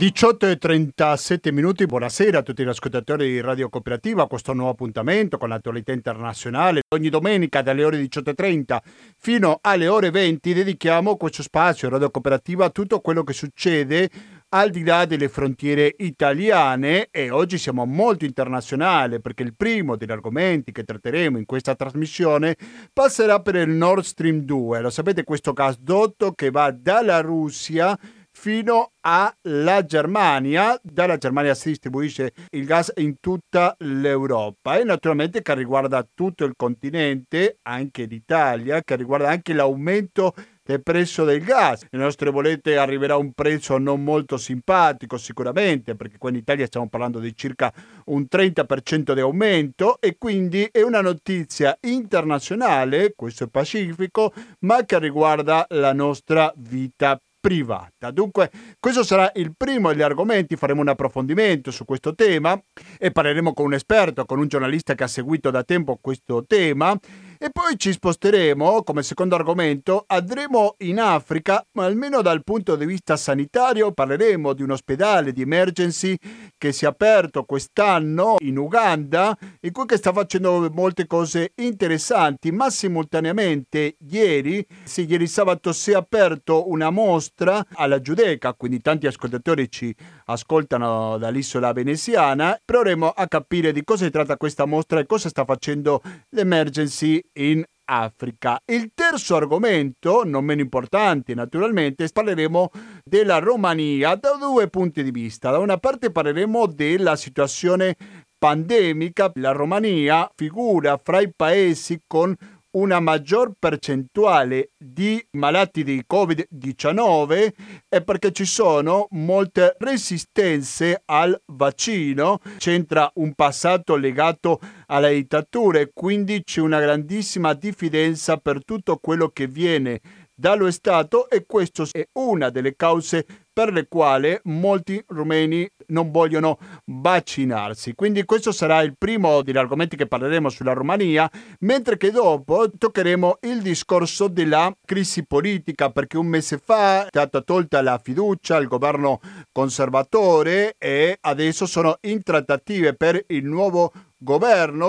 18 e 37 minuti, buonasera a tutti gli ascoltatori di Radio Cooperativa, questo nuovo appuntamento con l'attualità internazionale. Ogni domenica dalle ore 18.30 fino alle ore 20 dedichiamo questo spazio Radio Cooperativa a tutto quello che succede al di là delle frontiere italiane e oggi siamo molto internazionali perché il primo degli argomenti che tratteremo in questa trasmissione passerà per il Nord Stream 2. Lo sapete questo gasdotto che va dalla Russia fino alla Germania. Dalla Germania si distribuisce il gas in tutta l'Europa e naturalmente che riguarda tutto il continente, anche l'Italia, che riguarda anche l'aumento del prezzo del gas. Le nostre bollette arriverà a un prezzo non molto simpatico sicuramente, perché qua in Italia stiamo parlando di circa un 30% di aumento e quindi è una notizia internazionale, questo è pacifico, ma che riguarda la nostra vita privata. Dunque, questo sarà il primo degli argomenti, faremo un approfondimento su questo tema e parleremo con un esperto, con un giornalista che ha seguito da tempo questo tema e poi ci sposteremo, come secondo argomento, andremo in Africa, ma almeno dal punto di vista sanitario parleremo di un ospedale di emergency che si è aperto quest'anno in Uganda, in cui sta facendo molte cose interessanti, ma simultaneamente ieri, sì, ieri sabato si è aperto una mostra alla Giudecca, quindi tanti ascoltatori ci ascoltano dall'isola veneziana, proveremo a capire di cosa si tratta questa mostra e cosa sta facendo l'emergency in Africa. Il terzo argomento, non meno importante naturalmente, parleremo della Romania da due punti di vista. Da una parte parleremo della situazione pandemica, la Romania figura fra i paesi con una maggior percentuale di malati di Covid-19 è perché ci sono molte resistenze al vaccino, c'entra un passato legato alla dittatura e quindi c'è una grandissima diffidenza per tutto quello che viene dallo Stato e questa è una delle cause per le quali molti rumeni non vogliono vaccinarsi. Quindi questo sarà il primo degli argomenti che parleremo sulla Romania, mentre che dopo toccheremo il discorso della crisi politica, perché un mese fa è stata tolta la fiducia al governo conservatore e adesso sono in trattative per il nuovo governo,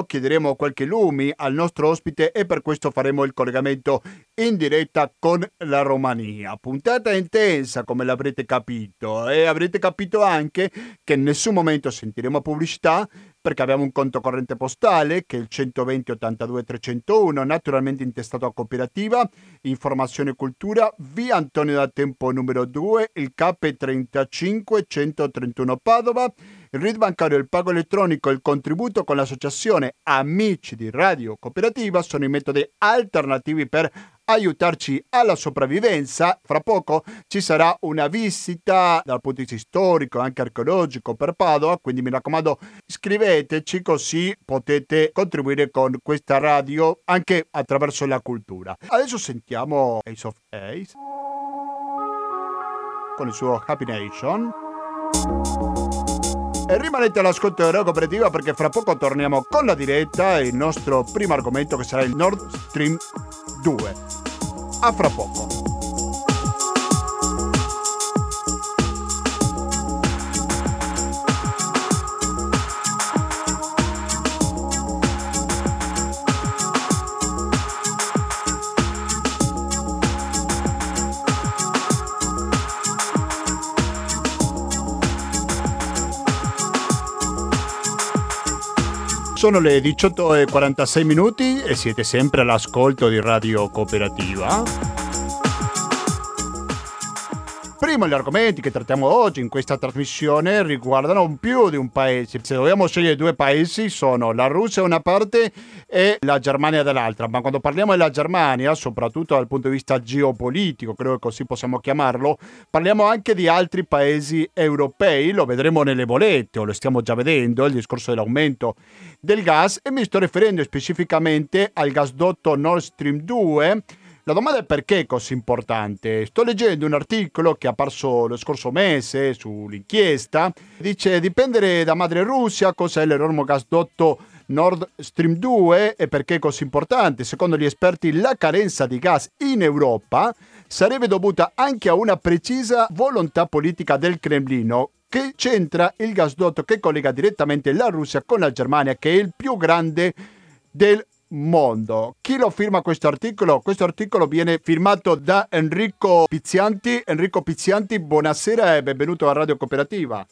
chiederemo qualche lumi al nostro ospite e per questo faremo il collegamento in diretta con la Romania. Puntata intensa come l'avrete capito e avrete capito anche che in nessun momento sentiremo pubblicità perché abbiamo un conto corrente postale che è il 120 82 301, naturalmente intestato a cooperativa, informazione e cultura, via Antonio da Tempo numero 2, il CAP 35 131 Padova il RID bancario, il pago elettronico il contributo con l'associazione Amici di Radio Cooperativa sono i metodi alternativi per aiutarci alla sopravvivenza. Fra poco ci sarà una visita dal punto di vista storico e anche archeologico per Padova, quindi mi raccomando iscriveteci così potete contribuire con questa radio anche attraverso la cultura. Adesso sentiamo Ace of Ace con il suo Happy Nation. E rimanete all'ascolto di Radio Cooperativa perché fra poco torniamo con la diretta e il nostro primo argomento che sarà il Nord Stream 2. A fra poco. Sono le 18.46 minuti e siete sempre all'ascolto di Radio Cooperativa primo gli argomenti che trattiamo oggi in questa trasmissione riguardano più di un paese. Se dobbiamo scegliere due paesi sono la Russia da una parte e la Germania dall'altra, ma quando parliamo della Germania, soprattutto dal punto di vista geopolitico, credo che così possiamo chiamarlo, parliamo anche di altri paesi europei, lo vedremo nelle bolette o lo stiamo già vedendo, il discorso dell'aumento del gas. E mi sto riferendo specificamente al gasdotto Nord Stream 2 la domanda è perché è così importante. Sto leggendo un articolo che è apparso lo scorso mese sull'inchiesta. Dice dipendere da madre Russia cos'è l'enorme gasdotto Nord Stream 2 e perché è così importante. Secondo gli esperti la carenza di gas in Europa sarebbe dovuta anche a una precisa volontà politica del Cremlino che c'entra il gasdotto che collega direttamente la Russia con la Germania, che è il più grande del mondo. Chi lo firma questo articolo? Questo articolo viene firmato da Enrico Pizzianti. Enrico Pizzianti, buonasera e benvenuto a Radio Cooperativa.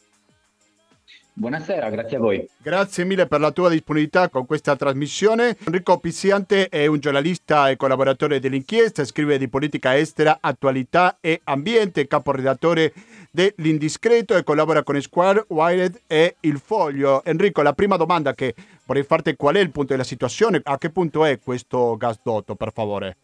Buonasera, grazie a voi. Grazie mille per la tua disponibilità con questa trasmissione. Enrico Pizziante è un giornalista e collaboratore dell'inchiesta, scrive di politica estera, attualità e ambiente, caporedattore dell'Indiscreto e collabora con Square, Wired e Il Foglio. Enrico, la prima domanda che vorrei farti qual è il punto della situazione, a che punto è questo gasdotto, per favore?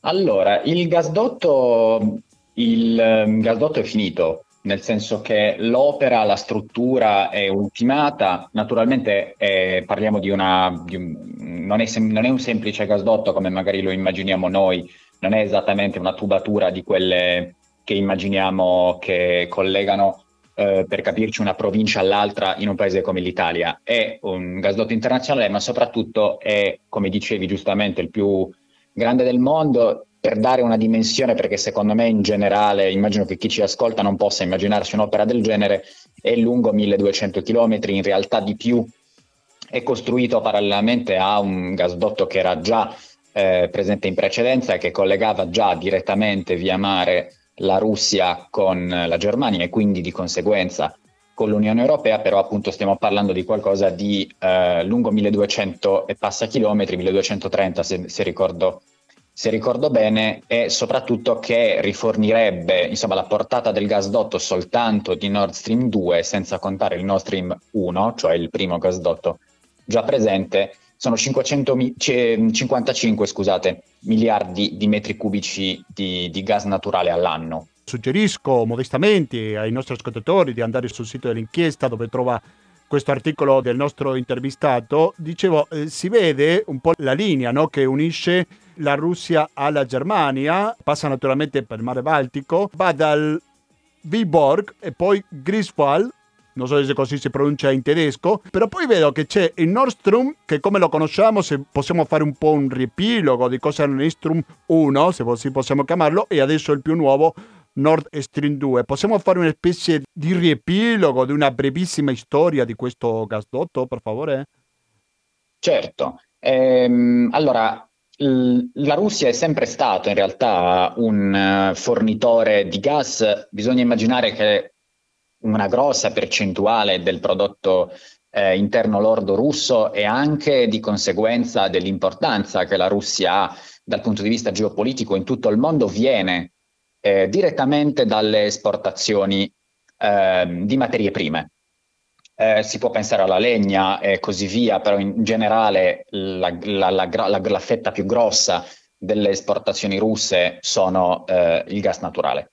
Allora, il gasdotto, il ehm, gasdotto è finito, nel senso che l'opera, la struttura è ultimata, naturalmente eh, parliamo di una, di un, non, è sem- non, è un semplice gasdotto come magari lo immaginiamo noi, non è esattamente una tubatura di quelle che immaginiamo che collegano eh, per capirci una provincia all'altra in un paese come l'Italia. È un gasdotto internazionale, ma soprattutto è, come dicevi giustamente, il più grande del mondo per dare una dimensione, perché secondo me in generale, immagino che chi ci ascolta non possa immaginarsi un'opera del genere, è lungo 1200 km, in realtà di più, è costruito parallelamente a un gasdotto che era già eh, presente in precedenza e che collegava già direttamente via mare la Russia con la Germania e quindi di conseguenza con l'Unione Europea, però appunto stiamo parlando di qualcosa di eh, lungo 1200 e passa chilometri, 1230 se, se, ricordo, se ricordo bene, e soprattutto che rifornirebbe insomma, la portata del gasdotto soltanto di Nord Stream 2, senza contare il Nord Stream 1, cioè il primo gasdotto già presente, sono 500, 55 scusate, miliardi di metri cubici di, di gas naturale all'anno. Suggerisco modestamente ai nostri ascoltatori di andare sul sito dell'inchiesta dove trova questo articolo del nostro intervistato. Dicevo, eh, si vede un po' la linea no? che unisce la Russia alla Germania, passa naturalmente per il mare Baltico, va dal Viborg e poi Griswald non so se così si pronuncia in tedesco, però poi vedo che c'è il Nord Stream, che come lo conosciamo, se possiamo fare un po' un riepilogo di cosa è il Nord Stream 1, se così possiamo chiamarlo, e adesso il più nuovo Nord Stream 2. Possiamo fare una specie di riepilogo, di una brevissima storia di questo gasdotto, per favore? Certo. Ehm, allora, la Russia è sempre stata in realtà un eh, fornitore di gas. Bisogna immaginare che una grossa percentuale del prodotto eh, interno lordo russo e anche di conseguenza dell'importanza che la Russia ha dal punto di vista geopolitico in tutto il mondo viene eh, direttamente dalle esportazioni eh, di materie prime. Eh, si può pensare alla legna e così via, però in generale la, la, la, la fetta più grossa delle esportazioni russe sono eh, il gas naturale.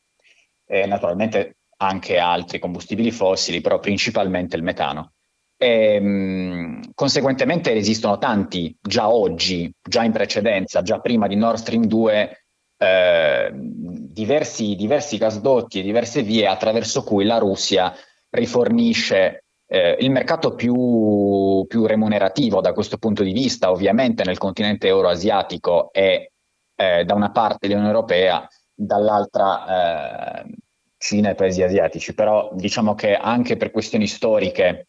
E naturalmente anche altri combustibili fossili, però principalmente il metano. E, mh, conseguentemente esistono tanti già oggi, già in precedenza, già prima di Nord Stream 2, eh, diversi, diversi gasdotti e diverse vie attraverso cui la Russia rifornisce eh, il mercato più, più, remunerativo da questo punto di vista, ovviamente nel continente euroasiatico è eh, da una parte l'Unione Europea, dall'altra eh, Cina e paesi asiatici, però diciamo che anche per questioni storiche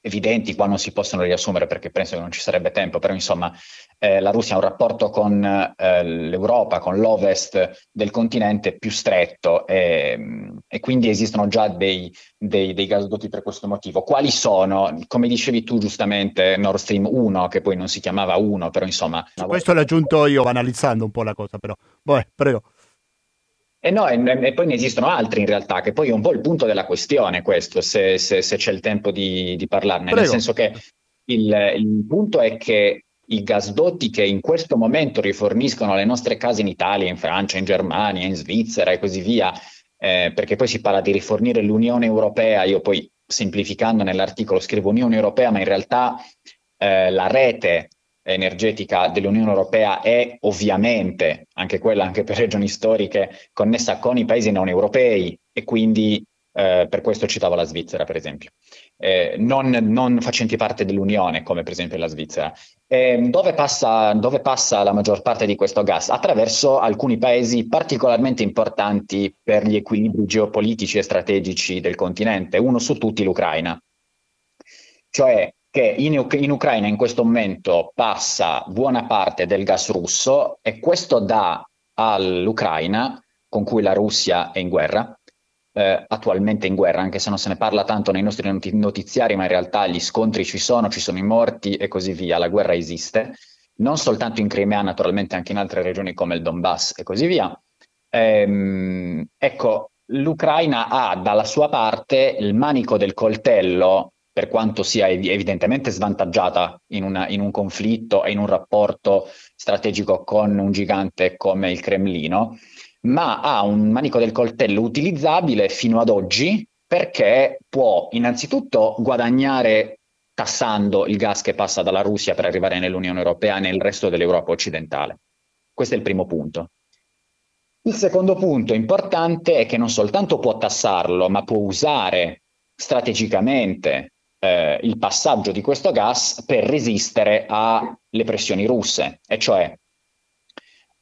evidenti, qua non si possono riassumere perché penso che non ci sarebbe tempo, però insomma eh, la Russia ha un rapporto con eh, l'Europa, con l'ovest del continente più stretto e, e quindi esistono già dei, dei, dei, gasdotti per questo motivo. Quali sono? Come dicevi tu giustamente, Nord Stream 1, che poi non si chiamava 1, però insomma... Questo l'ho aggiunto io analizzando un po' la cosa, però. Vabbè, prego. E, no, e, e, poi ne esistono altri in realtà, che poi è un po' il punto della questione questo, se, se, se c'è il tempo di, di parlarne. Prego. Nel senso che il, il punto è che i gasdotti che in questo momento riforniscono le nostre case in Italia, in Francia, in Germania, in Svizzera e così via, eh, perché poi si parla di rifornire l'Unione Europea, io poi semplificando nell'articolo scrivo Unione Europea, ma in realtà eh, la rete energetica dell'Unione Europea è ovviamente, anche quella anche per regioni storiche, connessa con i paesi non europei e quindi eh, per questo citavo la Svizzera, per esempio, eh, non, non, facenti parte dell'Unione, come per esempio la Svizzera. Eh, dove, passa, dove, passa, la maggior parte di questo gas? Attraverso alcuni paesi particolarmente importanti per gli equilibri geopolitici e strategici del continente, uno su tutti l'Ucraina. Cioè che in, in Ucraina in questo momento passa buona parte del gas russo e questo dà all'Ucraina, con cui la Russia è in guerra, eh, attualmente in guerra, anche se non se ne parla tanto nei nostri notiziari, ma in realtà gli scontri ci sono, ci sono i morti e così via, la guerra esiste, non soltanto in Crimea, naturalmente anche in altre regioni come il Donbass e così via. Ehm, ecco, l'Ucraina ha dalla sua parte il manico del coltello, per quanto sia evidentemente svantaggiata in, una, in un conflitto e in un rapporto strategico con un gigante come il Cremlino, ma ha un manico del coltello utilizzabile fino ad oggi perché può innanzitutto guadagnare tassando il gas che passa dalla Russia per arrivare nell'Unione Europea e nel resto dell'Europa occidentale. Questo è il primo punto. Il secondo punto importante è che non soltanto può tassarlo, ma può usare strategicamente eh, il passaggio di questo gas per resistere alle pressioni russe, e cioè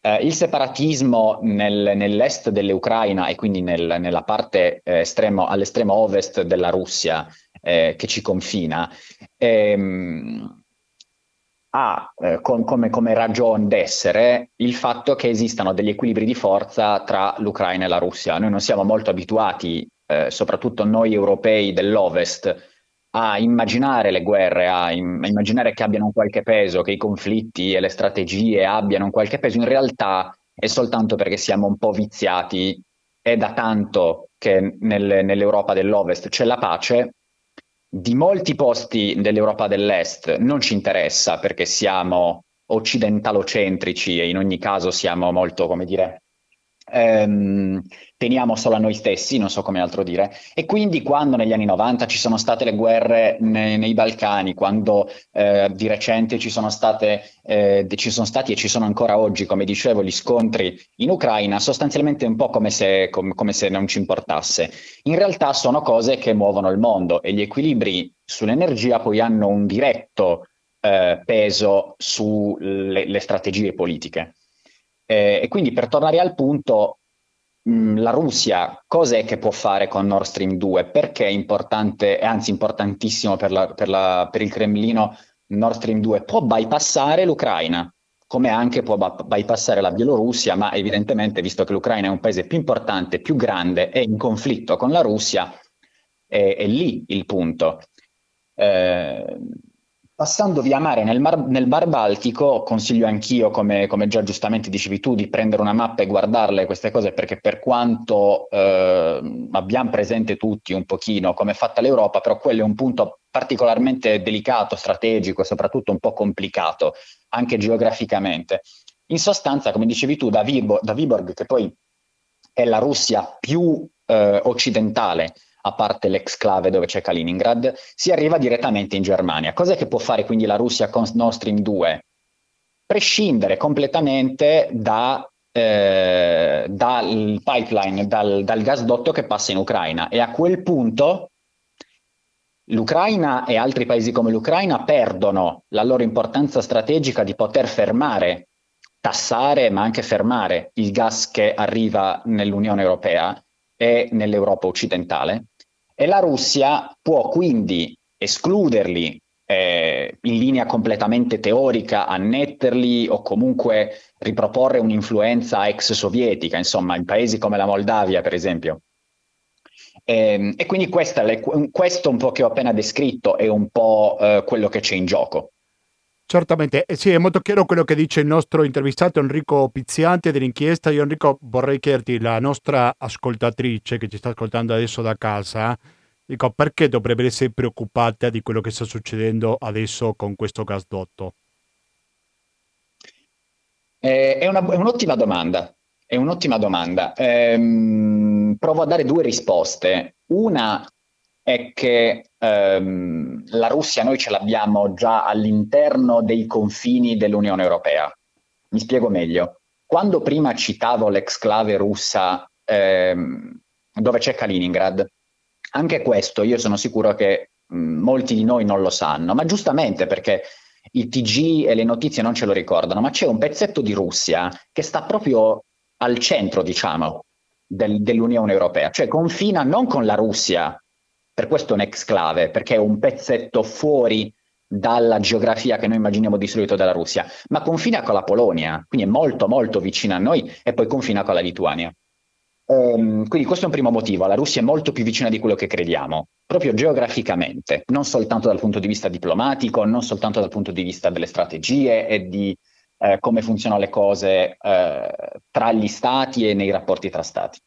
eh, il separatismo nel, nell'est dell'Ucraina e quindi nel, nella parte eh, estremo, all'estremo ovest della Russia eh, che ci confina ehm, ha eh, com, come, come ragione d'essere il fatto che esistano degli equilibri di forza tra l'Ucraina e la Russia. Noi non siamo molto abituati, eh, soprattutto noi europei dell'ovest, a immaginare le guerre, a, im- a, immaginare che abbiano un qualche peso, che i conflitti e le strategie abbiano qualche peso, in realtà è soltanto perché siamo un po' viziati. È da tanto che nel, nell'Europa dell'Ovest c'è la pace, di molti posti dell'Europa dell'Est non ci interessa perché siamo occidentalocentrici e in ogni caso siamo molto, come dire, ehm, teniamo solo a noi stessi, non so come altro dire, e quindi quando negli anni 90 ci sono state le guerre nei, nei Balcani, quando eh, di recente ci sono, state, eh, ci sono stati e ci sono ancora oggi, come dicevo, gli scontri in Ucraina, sostanzialmente un po' come se, com, come se non ci importasse. In realtà sono cose che muovono il mondo e gli equilibri sull'energia poi hanno un diretto eh, peso sulle strategie politiche. Eh, e quindi per tornare al punto, mh, mm, la Russia cos'è che può fare con Nord Stream 2? Perché è importante, anzi importantissimo per, la, per, la, per il Cremlino, Nord Stream 2? Può bypassare l'Ucraina, come anche può bypassare la Bielorussia, ma evidentemente, visto che l'Ucraina è un paese più importante, più grande e in conflitto con la Russia, è, è lì il punto. Eh, Passando via mare nel mar, nel mar Baltico, consiglio anch'io, come, come, già giustamente dicevi tu, di prendere una mappa e guardarle queste cose, perché per quanto eh, abbiamo presente tutti un pochino come è fatta l'Europa, però quello è un punto particolarmente delicato, strategico e soprattutto un po' complicato, anche geograficamente. In sostanza, come dicevi tu, da, Viborg, da Viborg che poi è la Russia più eh, occidentale, a parte l'exclave dove c'è Kaliningrad, si arriva direttamente in Germania. Cos'è che può fare quindi la Russia con Nord Stream 2? Prescindere completamente da, eh, dal pipeline, dal, dal gasdotto che passa in Ucraina e a quel punto l'Ucraina e altri paesi come l'Ucraina perdono la loro importanza strategica di poter fermare, tassare, ma anche fermare il gas che arriva nell'Unione Europea e nell'Europa occidentale e la Russia può quindi escluderli eh, in linea completamente teorica, annetterli o comunque riproporre un'influenza ex sovietica, insomma, in paesi come la Moldavia, per esempio. E, ehm, e quindi questa, questo un po' che ho appena descritto è un po' eh, quello che c'è in gioco. Certamente, eh, sì, è molto chiaro quello che dice il nostro intervistato Enrico Pizziante dell'inchiesta. Io Enrico vorrei chiederti, la nostra ascoltatrice che ci sta ascoltando adesso da casa, dico, perché dovrebbe essere preoccupata di quello che sta succedendo adesso con questo gasdotto? Eh, è, una, è, un'ottima domanda, è un'ottima domanda. Ehm, provo a dare due risposte. Una è che ehm, la Russia noi ce l'abbiamo già all'interno dei confini dell'Unione Europea. Mi spiego meglio. Quando prima citavo l'exclave russa ehm, dove c'è Kaliningrad, Anche questo io sono sicuro che mh, molti di noi non lo sanno, ma giustamente perché i TG e le notizie non ce lo ricordano, ma c'è un pezzetto di Russia che sta proprio al centro, diciamo, del, dell'Unione Europea, cioè confina non con la Russia, per questo è un exclave, perché è un pezzetto fuori dalla geografia che noi immaginiamo di solito della Russia, ma confina con la Polonia, quindi è molto molto vicina a noi e poi confina con la Lituania. Um, quindi questo è un primo motivo, la Russia è molto più vicina di quello che crediamo, proprio geograficamente, non soltanto dal punto di vista diplomatico, non soltanto dal punto di vista delle strategie e di eh, come funzionano le cose eh, tra gli stati e nei rapporti tra stati.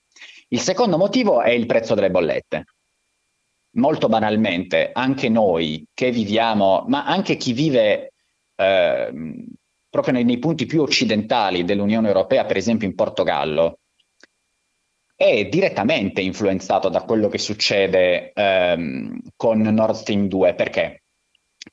Il secondo motivo è il prezzo delle bollette molto banalmente, anche noi che viviamo, ma anche chi vive eh, proprio nei, nei, punti più occidentali dell'Unione Europea, per esempio in Portogallo, è direttamente influenzato da quello che succede ehm, con Nord Stream 2. Perché?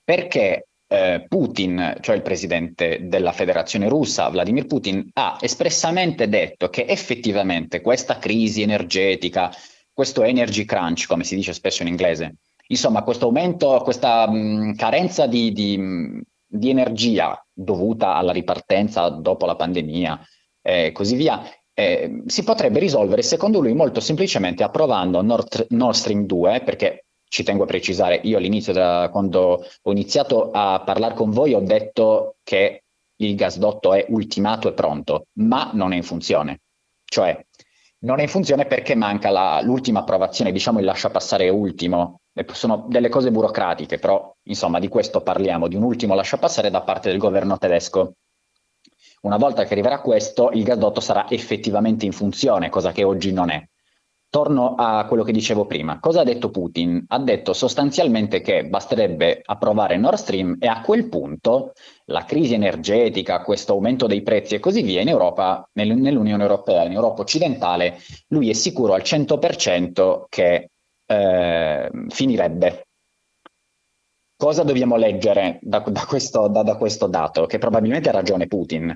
Perché eh, Putin, cioè il presidente della federazione russa, Vladimir Putin, ha espressamente detto che effettivamente questa crisi energetica questo energy crunch, come si dice spesso in inglese. Insomma, questo aumento, questa mh, carenza di, di, di, energia dovuta alla ripartenza dopo la pandemia e così via, eh, si potrebbe risolvere, secondo lui, molto semplicemente approvando Nord, Nord Stream 2, perché ci tengo a precisare, io all'inizio, da, quando ho iniziato a parlare con voi, ho detto che il gasdotto è ultimato e pronto, ma non è in funzione. Cioè, non è in funzione perché manca la, l'ultima approvazione, diciamo il lascia passare ultimo. Sono delle cose burocratiche, però insomma di questo parliamo, di un ultimo lascia passare da parte del governo tedesco. Una volta che arriverà questo, il gasdotto sarà effettivamente in funzione, cosa che oggi non è. Torno a quello che dicevo prima. Cosa ha detto Putin? Ha detto sostanzialmente che basterebbe approvare Nord Stream e a quel punto la crisi energetica, questo aumento dei prezzi e così via in Europa, nell'Unione Europea, in Europa occidentale, lui è sicuro al 100% che eh, finirebbe. Cosa dobbiamo leggere da, da, questo, da, da questo dato? Che probabilmente ha ragione Putin,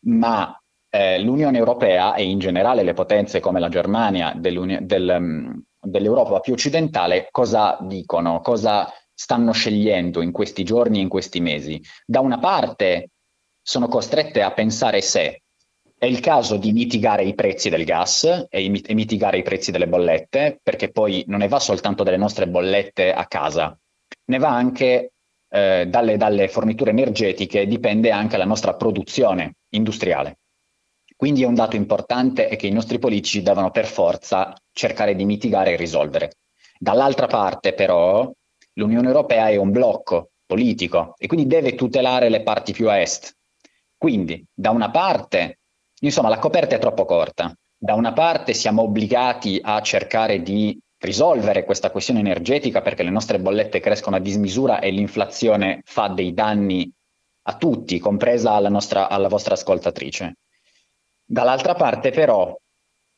ma eh, l'Unione Europea e in generale le potenze come la Germania del, mm, dell'Europa più occidentale cosa dicono, cosa stanno scegliendo in questi giorni e in questi mesi. Da una parte sono costrette a pensare se è il caso di mitigare i prezzi del gas e, e mitigare i prezzi delle bollette, perché poi non ne va soltanto delle nostre bollette a casa, ne va anche eh, dalle, dalle forniture energetiche, dipende anche la nostra produzione industriale. Quindi è un dato importante è che i nostri politici devono per forza cercare di mitigare e risolvere. Dall'altra parte però l'Unione Europea è un blocco politico e quindi deve tutelare le parti più a est. Quindi da una parte, insomma, la coperta è troppo corta. Da una parte siamo obbligati a cercare di risolvere questa questione energetica perché le nostre bollette crescono a dismisura e l'inflazione fa dei danni a tutti, compresa alla, nostra, alla vostra ascoltatrice. Dall'altra parte però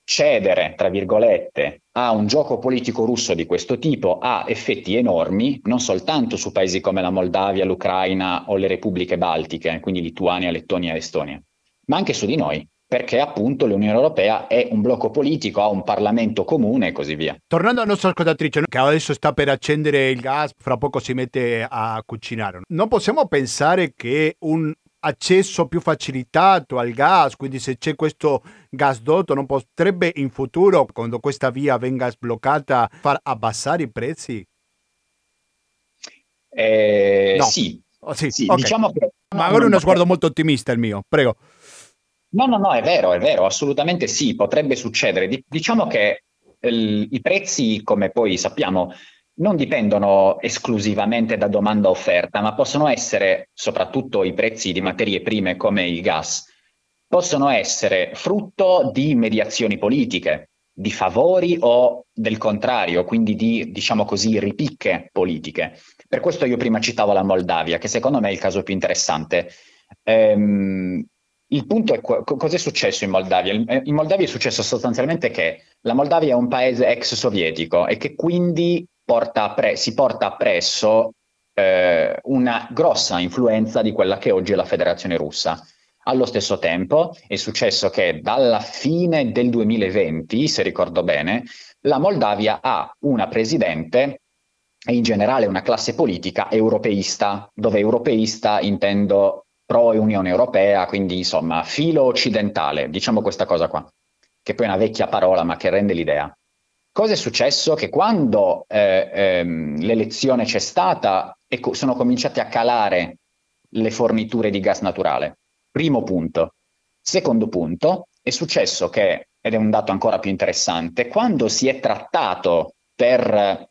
cedere, tra virgolette, a un gioco politico russo di questo tipo ha effetti enormi, non soltanto su paesi come la Moldavia, l'Ucraina o le repubbliche baltiche, quindi Lituania, Lettonia e Estonia, ma anche su di noi, perché appunto l'Unione Europea è un blocco politico, ha un Parlamento comune e così via. Tornando alla nostra ascoltatrice, che adesso sta per accendere il gas, fra poco si mette a cucinare, non possiamo pensare che un accesso più facilitato al gas, quindi se c'è questo gasdotto non potrebbe in futuro, quando questa via venga sbloccata, far abbassare i prezzi? Eh, no. Sì, oh, sì, sì okay. diciamo che... Magari no, uno sguardo molto ottimista il mio, prego. No, no, no, è vero, è vero, assolutamente sì, potrebbe succedere. Diciamo che il, i prezzi, come poi sappiamo, non dipendono esclusivamente da domanda offerta, ma possono essere, soprattutto i prezzi di materie prime come il gas, possono essere frutto di mediazioni politiche, di favori o del contrario, quindi di, diciamo così, ripicche politiche. Per questo io prima citavo la Moldavia, che secondo me è il caso più interessante. Ehm, il punto è co- cosa successo in Moldavia? In Moldavia è successo sostanzialmente che la Moldavia è un paese ex sovietico e che quindi porta pre- si porta appresso eh, una grossa influenza di quella che oggi è la Federazione russa. Allo stesso tempo è successo che dalla fine del 2020, se ricordo bene, la Moldavia ha una presidente e in generale una classe politica europeista, dove europeista intendo pro Unione Europea, quindi insomma filo occidentale, diciamo questa cosa qua, che poi è una vecchia parola ma che rende l'idea. Cosa è successo? Che quando eh, ehm, l'elezione c'è stata co- sono cominciate a calare le forniture di gas naturale. Primo punto. Secondo punto, è successo che, ed è un dato ancora più interessante, quando si è trattato per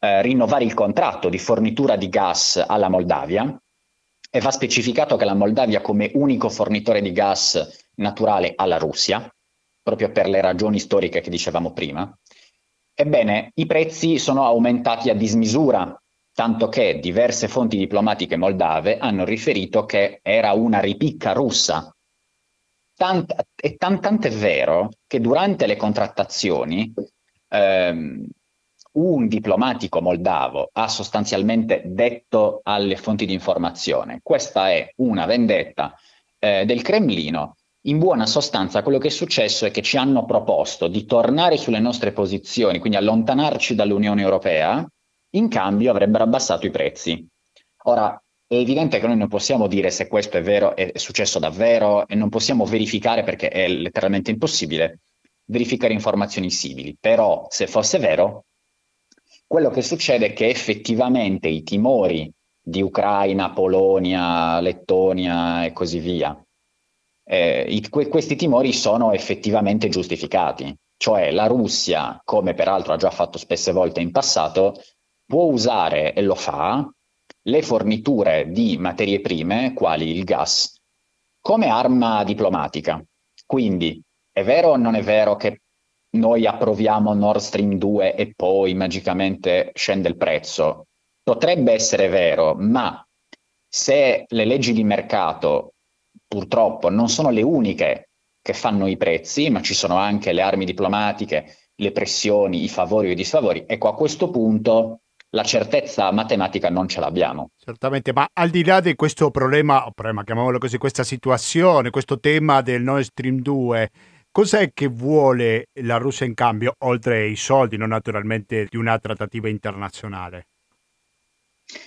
eh, rinnovare il contratto di fornitura di gas alla Moldavia, e va specificato che la Moldavia come unico fornitore di gas naturale alla Russia, proprio per le ragioni storiche che dicevamo prima, Ebbene, i prezzi sono aumentati a dismisura, tanto che diverse fonti diplomatiche moldave hanno riferito che era una ripicca russa. Tant- e tant- tant'è vero che durante le contrattazioni ehm, un diplomatico moldavo ha sostanzialmente detto alle fonti di informazione questa è una vendetta eh, del Cremlino in buona sostanza quello che è successo è che ci hanno proposto di tornare sulle nostre posizioni, quindi allontanarci dall'Unione Europea, in cambio avrebbero abbassato i prezzi. Ora, è evidente che noi non possiamo dire se questo è vero, è successo davvero e non possiamo verificare perché è letteralmente impossibile verificare informazioni simili. Però, se fosse vero, quello che succede è che effettivamente i timori di Ucraina, Polonia, Lettonia e così via, eh, i, que, questi timori sono effettivamente giustificati. Cioè la Russia, come peraltro ha già fatto spesse volte in passato, può usare e lo fa le forniture di materie prime, quali il gas, come arma diplomatica. Quindi è vero o non è vero che noi approviamo Nord Stream 2 e poi magicamente scende il prezzo? Potrebbe essere vero, ma se le leggi di mercato purtroppo non sono le uniche che fanno i prezzi, ma ci sono anche le armi diplomatiche, le pressioni, i favori o i disfavori. Ecco, a questo punto la certezza matematica non ce l'abbiamo. Certamente, ma al di là di questo problema, problema chiamiamolo così, questa situazione, questo tema del Nord Stream 2, cos'è che vuole la Russia in cambio, oltre ai soldi, non naturalmente di una trattativa internazionale?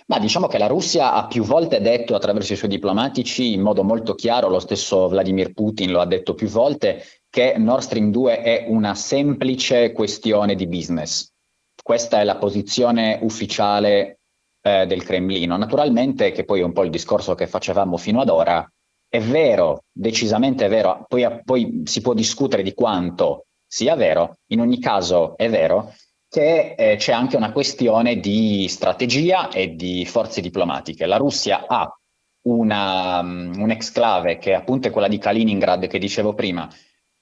Ma diciamo che la Russia ha più volte detto attraverso i suoi diplomatici in modo molto chiaro, lo stesso Vladimir Putin lo ha detto più volte, che Nord Stream 2 è una semplice questione di business. Questa è la posizione ufficiale eh, del Cremlino. Naturalmente, che poi è un po' il discorso che facevamo fino ad ora, è vero, decisamente è vero, poi, poi si può discutere di quanto sia vero, in ogni caso è vero che eh, c'è anche una questione di strategia e di forze diplomatiche. La Russia ha una, um, un'exclave che appunto è quella di Kaliningrad che dicevo prima,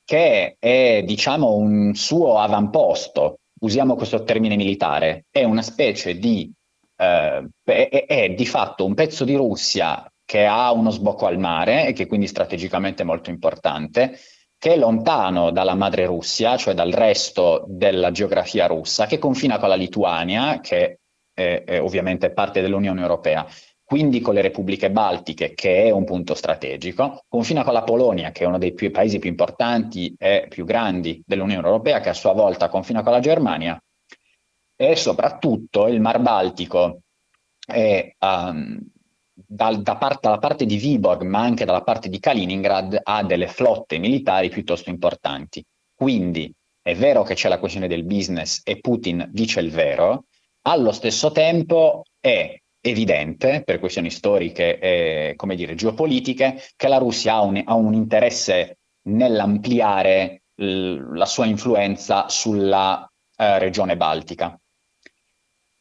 che è diciamo un suo avamposto, usiamo questo termine militare, è una specie di, eh, è, è di fatto un pezzo di Russia che ha uno sbocco al mare e che quindi strategicamente è molto importante, che è lontano dalla madre Russia, cioè dal resto della geografia russa, che confina con la Lituania, che è, è ovviamente parte dell'Unione Europea, quindi con le repubbliche baltiche, che è un punto strategico, confina con la Polonia, che è uno dei più, paesi più importanti e più grandi dell'Unione Europea, che a sua volta confina con la Germania, e soprattutto il Mar Baltico è um, dal, da part, dalla parte di Viborg, ma anche dalla parte di Kaliningrad, ha delle flotte militari piuttosto importanti. Quindi è vero che c'è la questione del business e Putin dice il vero, allo stesso tempo è evidente, per questioni storiche e come dire, geopolitiche, che la Russia ha un, ha un interesse nell'ampliare l- la sua influenza sulla eh, regione baltica.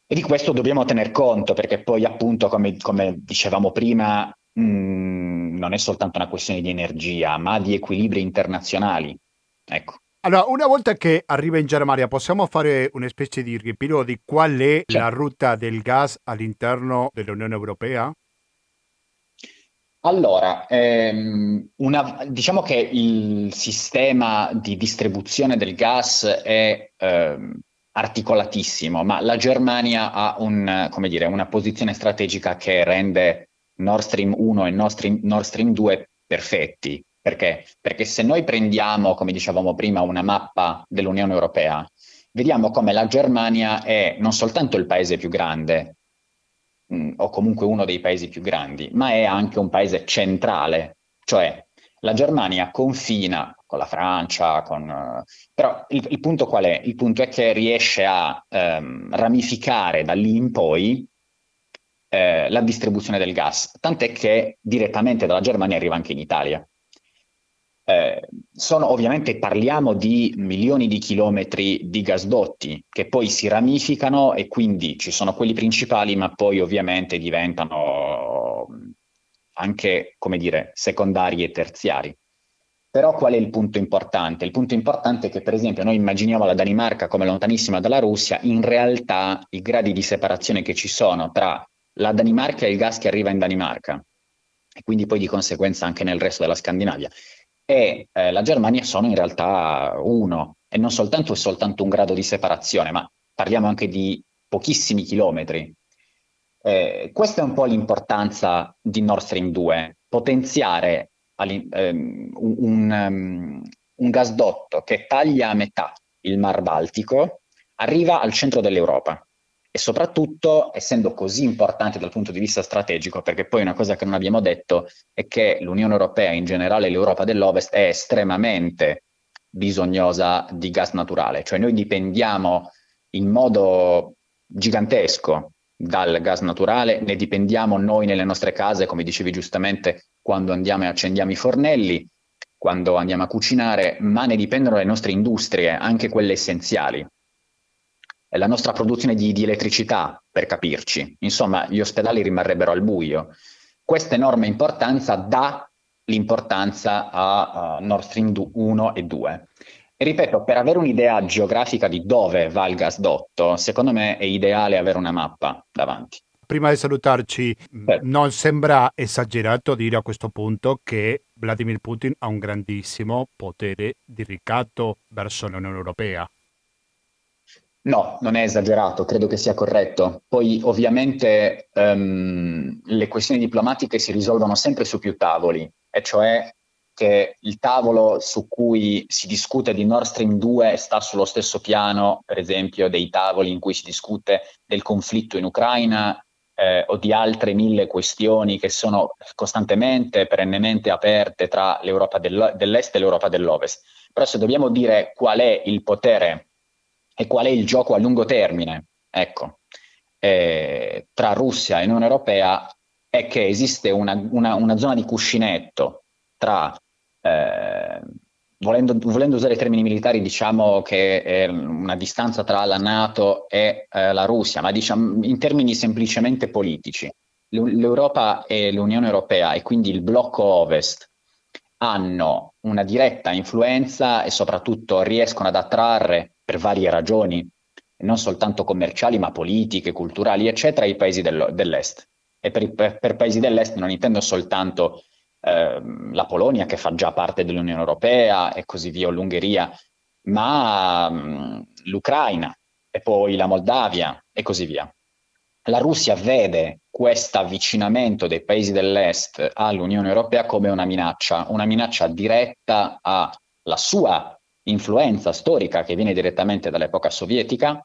E di questo dobbiamo tener conto perché poi appunto, come, come dicevamo prima, mh, mm, non è soltanto una questione di energia, ma di equilibri internazionali. Ecco. Allora, una volta che arriva in Germania, possiamo fare una specie di riepilogo di qual è cioè. la rotta del gas all'interno dell'Unione Europea? Allora, ehm, una, diciamo che il sistema di distribuzione del gas è ehm, articolatissimo, ma la Germania ha un, dire, una posizione strategica che rende Nord Stream 1 e Nord Stream, Nord Stream 2 perfetti. Perché? Perché se noi prendiamo, come dicevamo prima, una mappa dell'Unione Europea, vediamo come la Germania è non soltanto il paese più grande, mh, mm, o comunque uno dei paesi più grandi, ma è anche un paese centrale, cioè la Germania confina con la Francia, con, però il, il, punto qual è? Il punto è che riesce a um, ramificare da lì in poi eh, la distribuzione del gas, tant'è che direttamente dalla Germania arriva anche in Italia. Eh, sono ovviamente parliamo di milioni di chilometri di gasdotti che poi si ramificano e quindi ci sono quelli principali, ma poi ovviamente diventano anche, come dire, secondari e terziari. Però qual è il punto importante? Il punto importante è che, per esempio, noi immaginiamo la Danimarca come lontanissima dalla Russia, in realtà i gradi di separazione che ci sono tra la Danimarca e il gas che arriva in Danimarca, e quindi poi di conseguenza anche nel resto della Scandinavia, e eh, la Germania sono in realtà uno, e non soltanto è soltanto un grado di separazione, ma parliamo anche di pochissimi chilometri. Eh, questa è un po' l'importanza di Nord Stream 2, potenziare um, un, um, un gasdotto che taglia a metà il Mar Baltico, arriva al centro dell'Europa e soprattutto essendo così importante dal punto di vista strategico, perché poi una cosa che non abbiamo detto è che l'Unione Europea, in generale l'Europa dell'Ovest, è estremamente bisognosa di gas naturale, cioè noi dipendiamo in modo gigantesco dal gas naturale, ne dipendiamo noi nelle nostre case, come dicevi giustamente, quando andiamo e accendiamo i fornelli, quando andiamo a cucinare, ma ne dipendono le nostre industrie, anche quelle essenziali la nostra produzione di, di, elettricità, per capirci. Insomma, gli ospedali rimarrebbero al buio. Questa enorme importanza dà l'importanza a, a Nord Stream 1 e 2. Ripeto, per avere un'idea geografica di dove va il gasdotto, secondo me è ideale avere una mappa davanti. Prima di salutarci, Beh. non sembra esagerato dire a questo punto che Vladimir Putin ha un grandissimo potere di ricatto verso l'Unione Europea. No, non è esagerato, credo che sia corretto. Poi ovviamente um, le questioni diplomatiche si risolvono sempre su più tavoli, e cioè che il tavolo su cui si discute di Nord Stream 2 sta sullo stesso piano, per esempio, dei tavoli in cui si discute del conflitto in Ucraina eh, o di altre mille questioni che sono costantemente, perennemente aperte tra l'Europa dell'Est e l'Europa dell'Ovest. Però se dobbiamo dire qual è il potere e qual è il gioco a lungo termine, ecco, eh, tra Russia e Unione Europea è che esiste una, una, una zona di cuscinetto tra, eh, volendo, volendo, usare i termini militari, diciamo che è una distanza tra la Nato e eh, la Russia, ma diciamo in termini semplicemente politici. L'Europa e l'Unione Europea e quindi il blocco ovest hanno una diretta influenza e soprattutto riescono ad attrarre per varie ragioni, non soltanto commerciali, ma politiche, culturali, eccetera, i paesi del, dell'est. E per, per, per, paesi dell'est non intendo soltanto eh, la Polonia, che fa già parte dell'Unione Europea, e così via, o l'Ungheria, ma mh, l'Ucraina, e poi la Moldavia, e così via. La Russia vede questo avvicinamento dei paesi dell'est all'Unione Europea come una minaccia, una minaccia diretta alla sua influenza storica che viene direttamente dall'epoca sovietica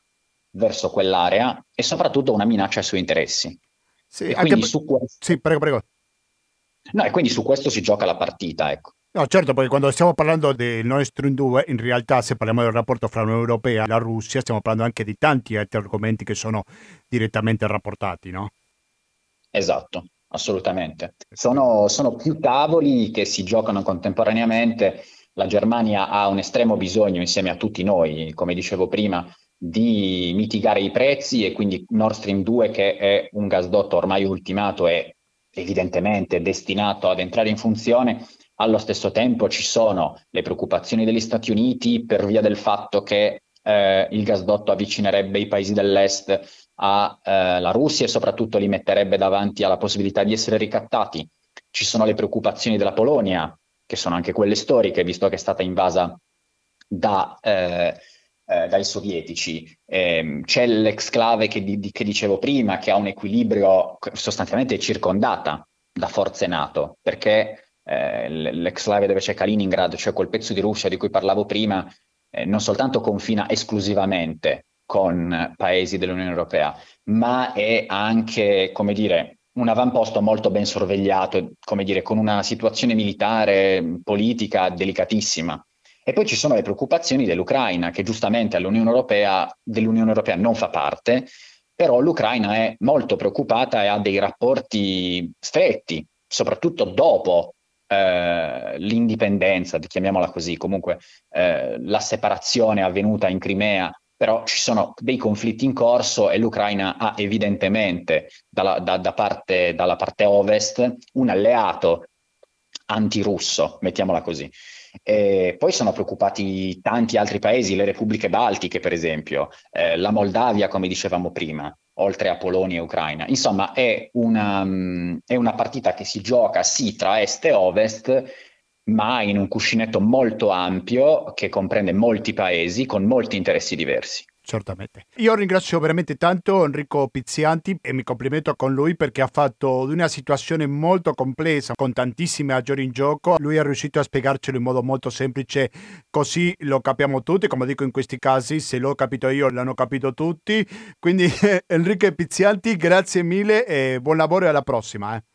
verso quell'area e soprattutto una minaccia ai suoi interessi. Sì, e quindi su questo... Sì, prego, prego. No, e quindi su questo si gioca la partita, ecco. No, certo, perché quando stiamo parlando del Nord Stream 2, in realtà se parliamo del rapporto fra l'Unione Europea e la Russia, stiamo parlando anche di tanti altri argomenti che sono direttamente rapportati, no? Esatto, assolutamente. Sono, sono più tavoli che si giocano contemporaneamente la Germania ha un estremo bisogno, insieme a tutti noi, come dicevo prima, di mitigare i prezzi e quindi Nord Stream 2, che è un gasdotto ormai ultimato e evidentemente destinato ad entrare in funzione, allo stesso tempo ci sono le preoccupazioni degli Stati Uniti per via del fatto che eh, il gasdotto avvicinerebbe i paesi dell'est alla eh, Russia e soprattutto li metterebbe davanti alla possibilità di essere ricattati. Ci sono le preoccupazioni della Polonia che sono anche quelle storiche, visto che è stata invasa da, eh, eh, dai sovietici. Eh, c'è l'exclave che, di, che, dicevo prima, che ha un equilibrio sostanzialmente circondata da forze NATO, perché eh, l'ex-Slavia dove c'è Kaliningrad, cioè quel pezzo di Russia di cui parlavo prima, eh, non soltanto confina esclusivamente con paesi dell'Unione Europea, ma è anche, come dire, un avamposto molto ben sorvegliato, come dire, con una situazione militare, politica delicatissima. E poi ci sono le preoccupazioni dell'Ucraina, che giustamente Europea, dell'Unione Europea non fa parte, però l'Ucraina è molto preoccupata e ha dei rapporti stretti, soprattutto dopo eh, l'indipendenza, chiamiamola così, comunque eh, la separazione avvenuta in Crimea però ci sono dei conflitti in corso e l'Ucraina ha evidentemente dalla, da, da parte, dalla parte ovest un alleato antirusso, mettiamola così. E poi sono preoccupati tanti altri paesi, le repubbliche baltiche per esempio, eh, la Moldavia come dicevamo prima, oltre a Polonia e Ucraina. Insomma è una, um, è una partita che si gioca sì tra est e ovest, ma in un cuscinetto molto ampio che comprende molti paesi con molti interessi diversi. Certamente. Io ringrazio veramente tanto Enrico Pizzianti e mi complimento con lui perché ha fatto di una situazione molto complessa, con tantissime aggiori in gioco. Lui è riuscito a spiegarcelo in modo molto semplice, così lo capiamo tutti. Come dico in questi casi, se l'ho capito io, l'hanno capito tutti. Quindi Enrico Pizzianti, grazie mille e buon lavoro e alla prossima. Eh.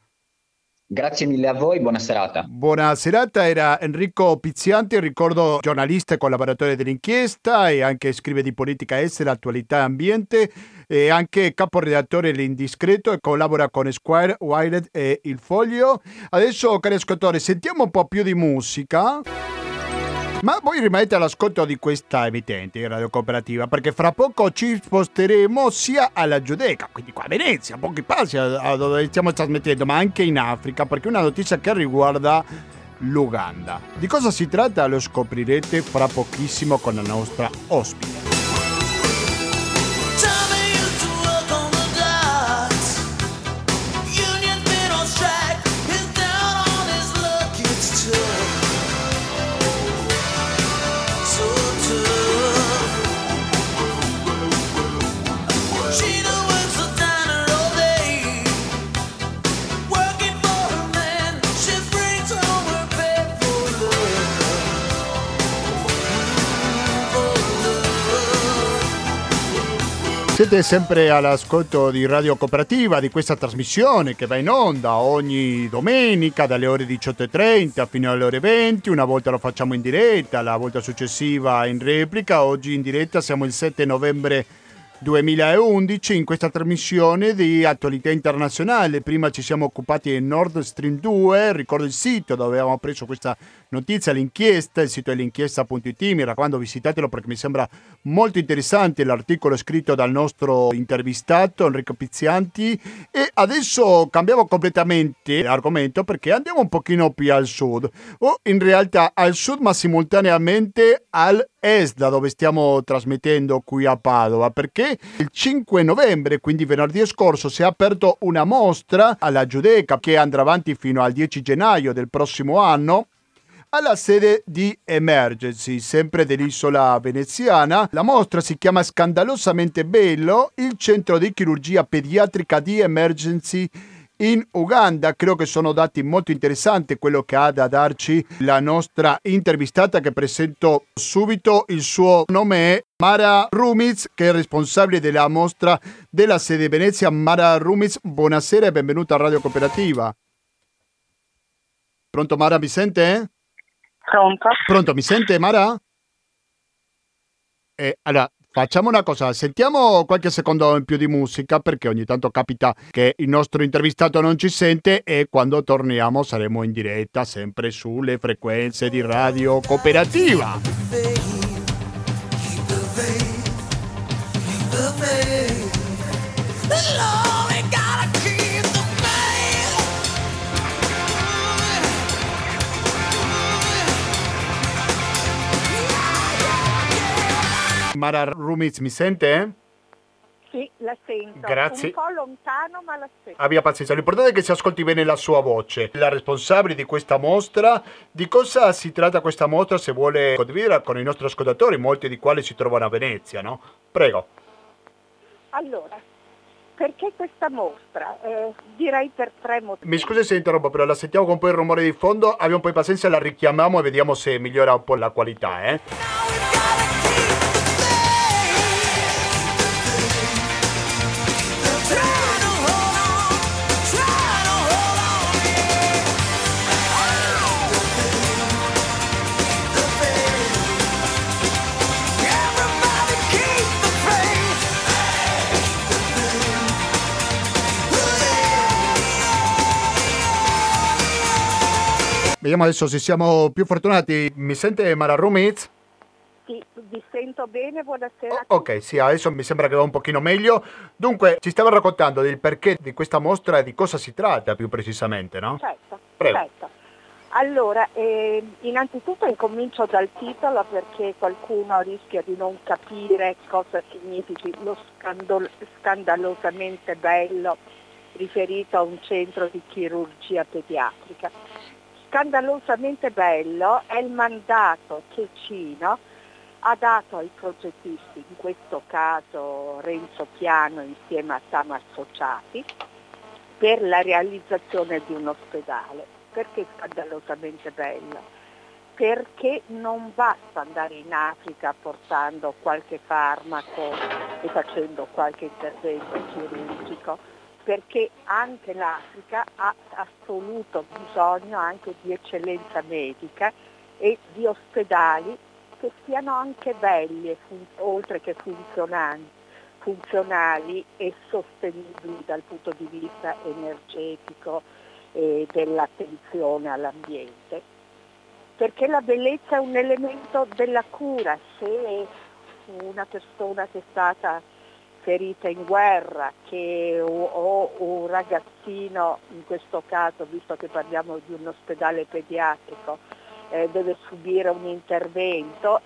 Grazie mille a voi, buona serata. Buona serata, era Enrico Pizzianti, ricordo giornalista e collaboratore dell'inchiesta e anche scrive di politica estera, attualità e ambiente e anche caporedattore dell'Indiscreto e collabora con Squire, Wired e Il Foglio. Adesso, cari ascoltatori, sentiamo un po' più di musica. Ma voi rimanete all'ascolto di questa emittente Radio Cooperativa perché fra poco ci sposteremo sia alla Giudecca, quindi qua a Venezia, a pochi passi a dove stiamo trasmettendo, ma anche in Africa perché è una notizia che riguarda l'Uganda. Di cosa si tratta lo scoprirete fra pochissimo con la nostra ospite. Siete sempre all'ascolto di Radio Cooperativa di questa trasmissione che va in onda ogni domenica dalle ore 18.30 fino alle ore 20. Una volta lo facciamo in diretta, la volta successiva in replica. Oggi in diretta siamo il 7 novembre 2011 in questa trasmissione di attualità internazionale. Prima ci siamo occupati di Nord Stream 2, ricordo il sito dove avevamo preso questa notizia, l'inchiesta, il sito è l'inchiesta.it, mi raccomando visitatelo perché mi sembra molto interessante l'articolo scritto dal nostro intervistato Enrico Pizzianti e adesso cambiamo completamente l'argomento perché andiamo un pochino più al sud o in realtà al sud ma simultaneamente al est da dove stiamo trasmettendo qui a Padova perché il 5 novembre quindi venerdì scorso si è aperto una mostra alla Giudecca che andrà avanti fino al 10 gennaio del prossimo anno alla sede di Emergency, sempre dell'isola veneziana. La mostra si chiama Scandalosamente Bello, il centro di chirurgia pediatrica di Emergency in Uganda. Credo che sono dati molto interessanti quello che ha da darci la nostra intervistata che presento subito. Il suo nome è Mara Rumiz che è responsabile della mostra della sede Venezia. Mara Rumiz, buonasera e benvenuta a Radio Cooperativa. Pronto Mara, mi sente? Pronto? Pronto, mi sente Mara? Eh, allora, facciamo una cosa, sentiamo qualche secondo in più di musica perché ogni tanto capita che il nostro intervistato non ci sente e quando torniamo saremo in diretta sempre sulle frequenze di Radio Cooperativa. Mara Rumiz, mi sente? Sì, la sento. Grazie. Un po' lontano, ma la sento. Abbia pazienza, l'importante è che si ascolti bene la sua voce. La responsabile di questa mostra, di cosa si tratta questa mostra se vuole condividere con i nostri ascoltatori, molti di quali si trovano a Venezia, no? Prego. Allora, perché questa mostra? Eh, direi per tre motivi. Mi scusi se interrompo, però la sentiamo con un po' il rumore di fondo. Abbiamo un po' di pazienza, la richiamiamo e vediamo se migliora un po' la qualità. Eh? Vediamo adesso se siamo più fortunati. Mi sente Mara Rumiz? Sì, vi sento bene, buonasera. Oh, ok, sì, adesso mi sembra che va un pochino meglio. Dunque, ci stava raccontando del perché di questa mostra e di cosa si tratta più precisamente, no? Certo, Prego. certo. Allora, eh, innanzitutto incomincio dal titolo perché qualcuno rischia di non capire cosa significhi lo scandol- scandalosamente bello riferito a un centro di chirurgia pediatrica scandalosamente bello è il mandato che Cino ha dato ai progettisti, in questo caso Renzo Piano insieme a Tama Associati, per la realizzazione di un ospedale. Perché scandalosamente bello? Perché non basta andare in Africa portando qualche farmaco e facendo qualche intervento chirurgico, perché anche l'Africa ha assoluto bisogno anche di eccellenza medica e di ospedali che siano anche belli, fun- oltre che funzionali, funzionali e sostenibili dal punto di vista energetico e dell'attenzione all'ambiente. Perché la bellezza è un elemento della cura, se una persona che è stata ferita in guerra che, o, un ragazzino, in questo caso, visto che parliamo di un ospedale pediatrico, eh, deve subire un intervento,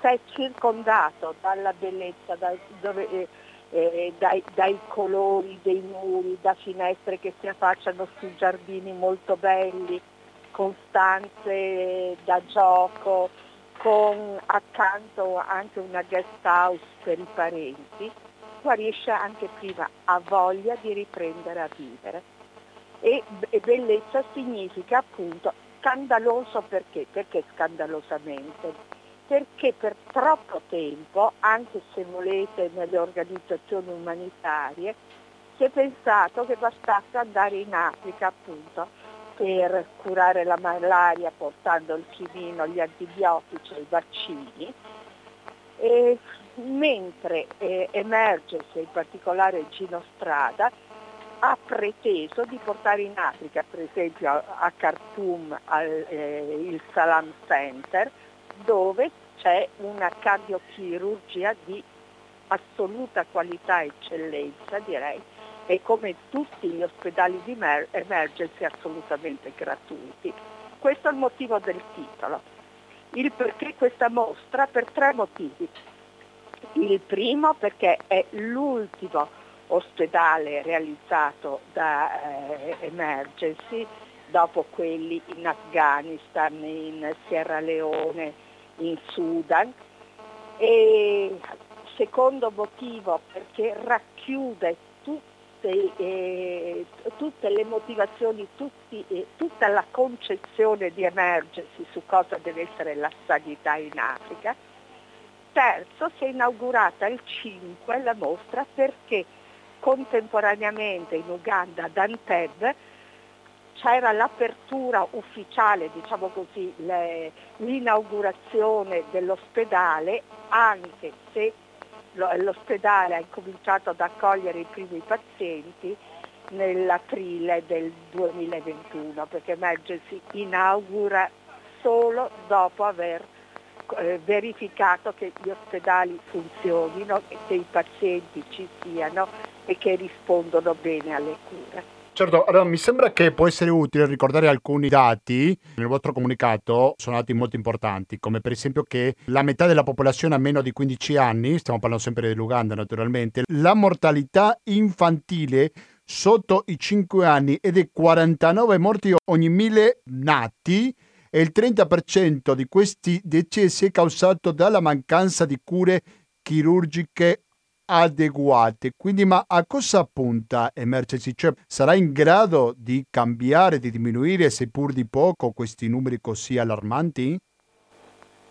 se è circondato dalla bellezza, da, dove, eh, eh, dai, dai, colori dei muri, da finestre che si affacciano su giardini molto belli, con stanze da gioco, con accanto anche una guest house per i parenti, guarisce anche prima, ha voglia di riprendere a vivere. E, e bellezza significa appunto scandaloso perché? Perché scandalosamente? Perché per troppo tempo, anche se volete nelle organizzazioni umanitarie, si è pensato che bastasse andare in Africa appunto per curare la malaria portando il chinino, gli antibiotici i vaccini. E mentre eh, Emergency, in particolare Gino Strada, ha preteso di portare in Africa, per esempio a Khartoum, al, eh, il Salam Center, dove c'è una cardiochirurgia di assoluta qualità e eccellenza, direi, e come tutti gli ospedali di emer- emergency assolutamente gratuiti. Questo è il motivo del titolo. Il perché questa mostra? Per tre motivi. Il primo perché è l'ultimo ospedale realizzato da eh, Emergency dopo quelli in Afghanistan, in Sierra Leone, in Sudan. E secondo motivo perché racchiude tutte, eh, tutte le motivazioni, tutti, eh, tutta la concezione di Emergency su cosa deve essere la sanità in Africa terzo si è inaugurata il 5 la mostra perché contemporaneamente in Uganda ad Anteb c'era l'apertura ufficiale, diciamo così, le, l'inaugurazione dell'ospedale, anche se l'ospedale ha incominciato ad accogliere i primi pazienti nell'aprile del 2021, perché Emergency inaugura solo dopo aver eh, verificato che gli ospedali funzionino, che i pazienti ci siano e che rispondono bene alle cure. Certo, allora mi sembra che può essere utile ricordare alcuni dati nel vostro comunicato, sono dati molto importanti, come per esempio che la metà della popolazione ha meno di 15 anni, stiamo parlando sempre dell'Uganda naturalmente, la mortalità infantile sotto i 5 anni è 49 morti ogni 1000 nati e il 30% di questi decessi è causato dalla mancanza di cure chirurgiche adeguate. Quindi, ma a cosa punta Emergency? Cioè, sarà in grado di cambiare, di diminuire, seppur di poco, questi numeri così allarmanti?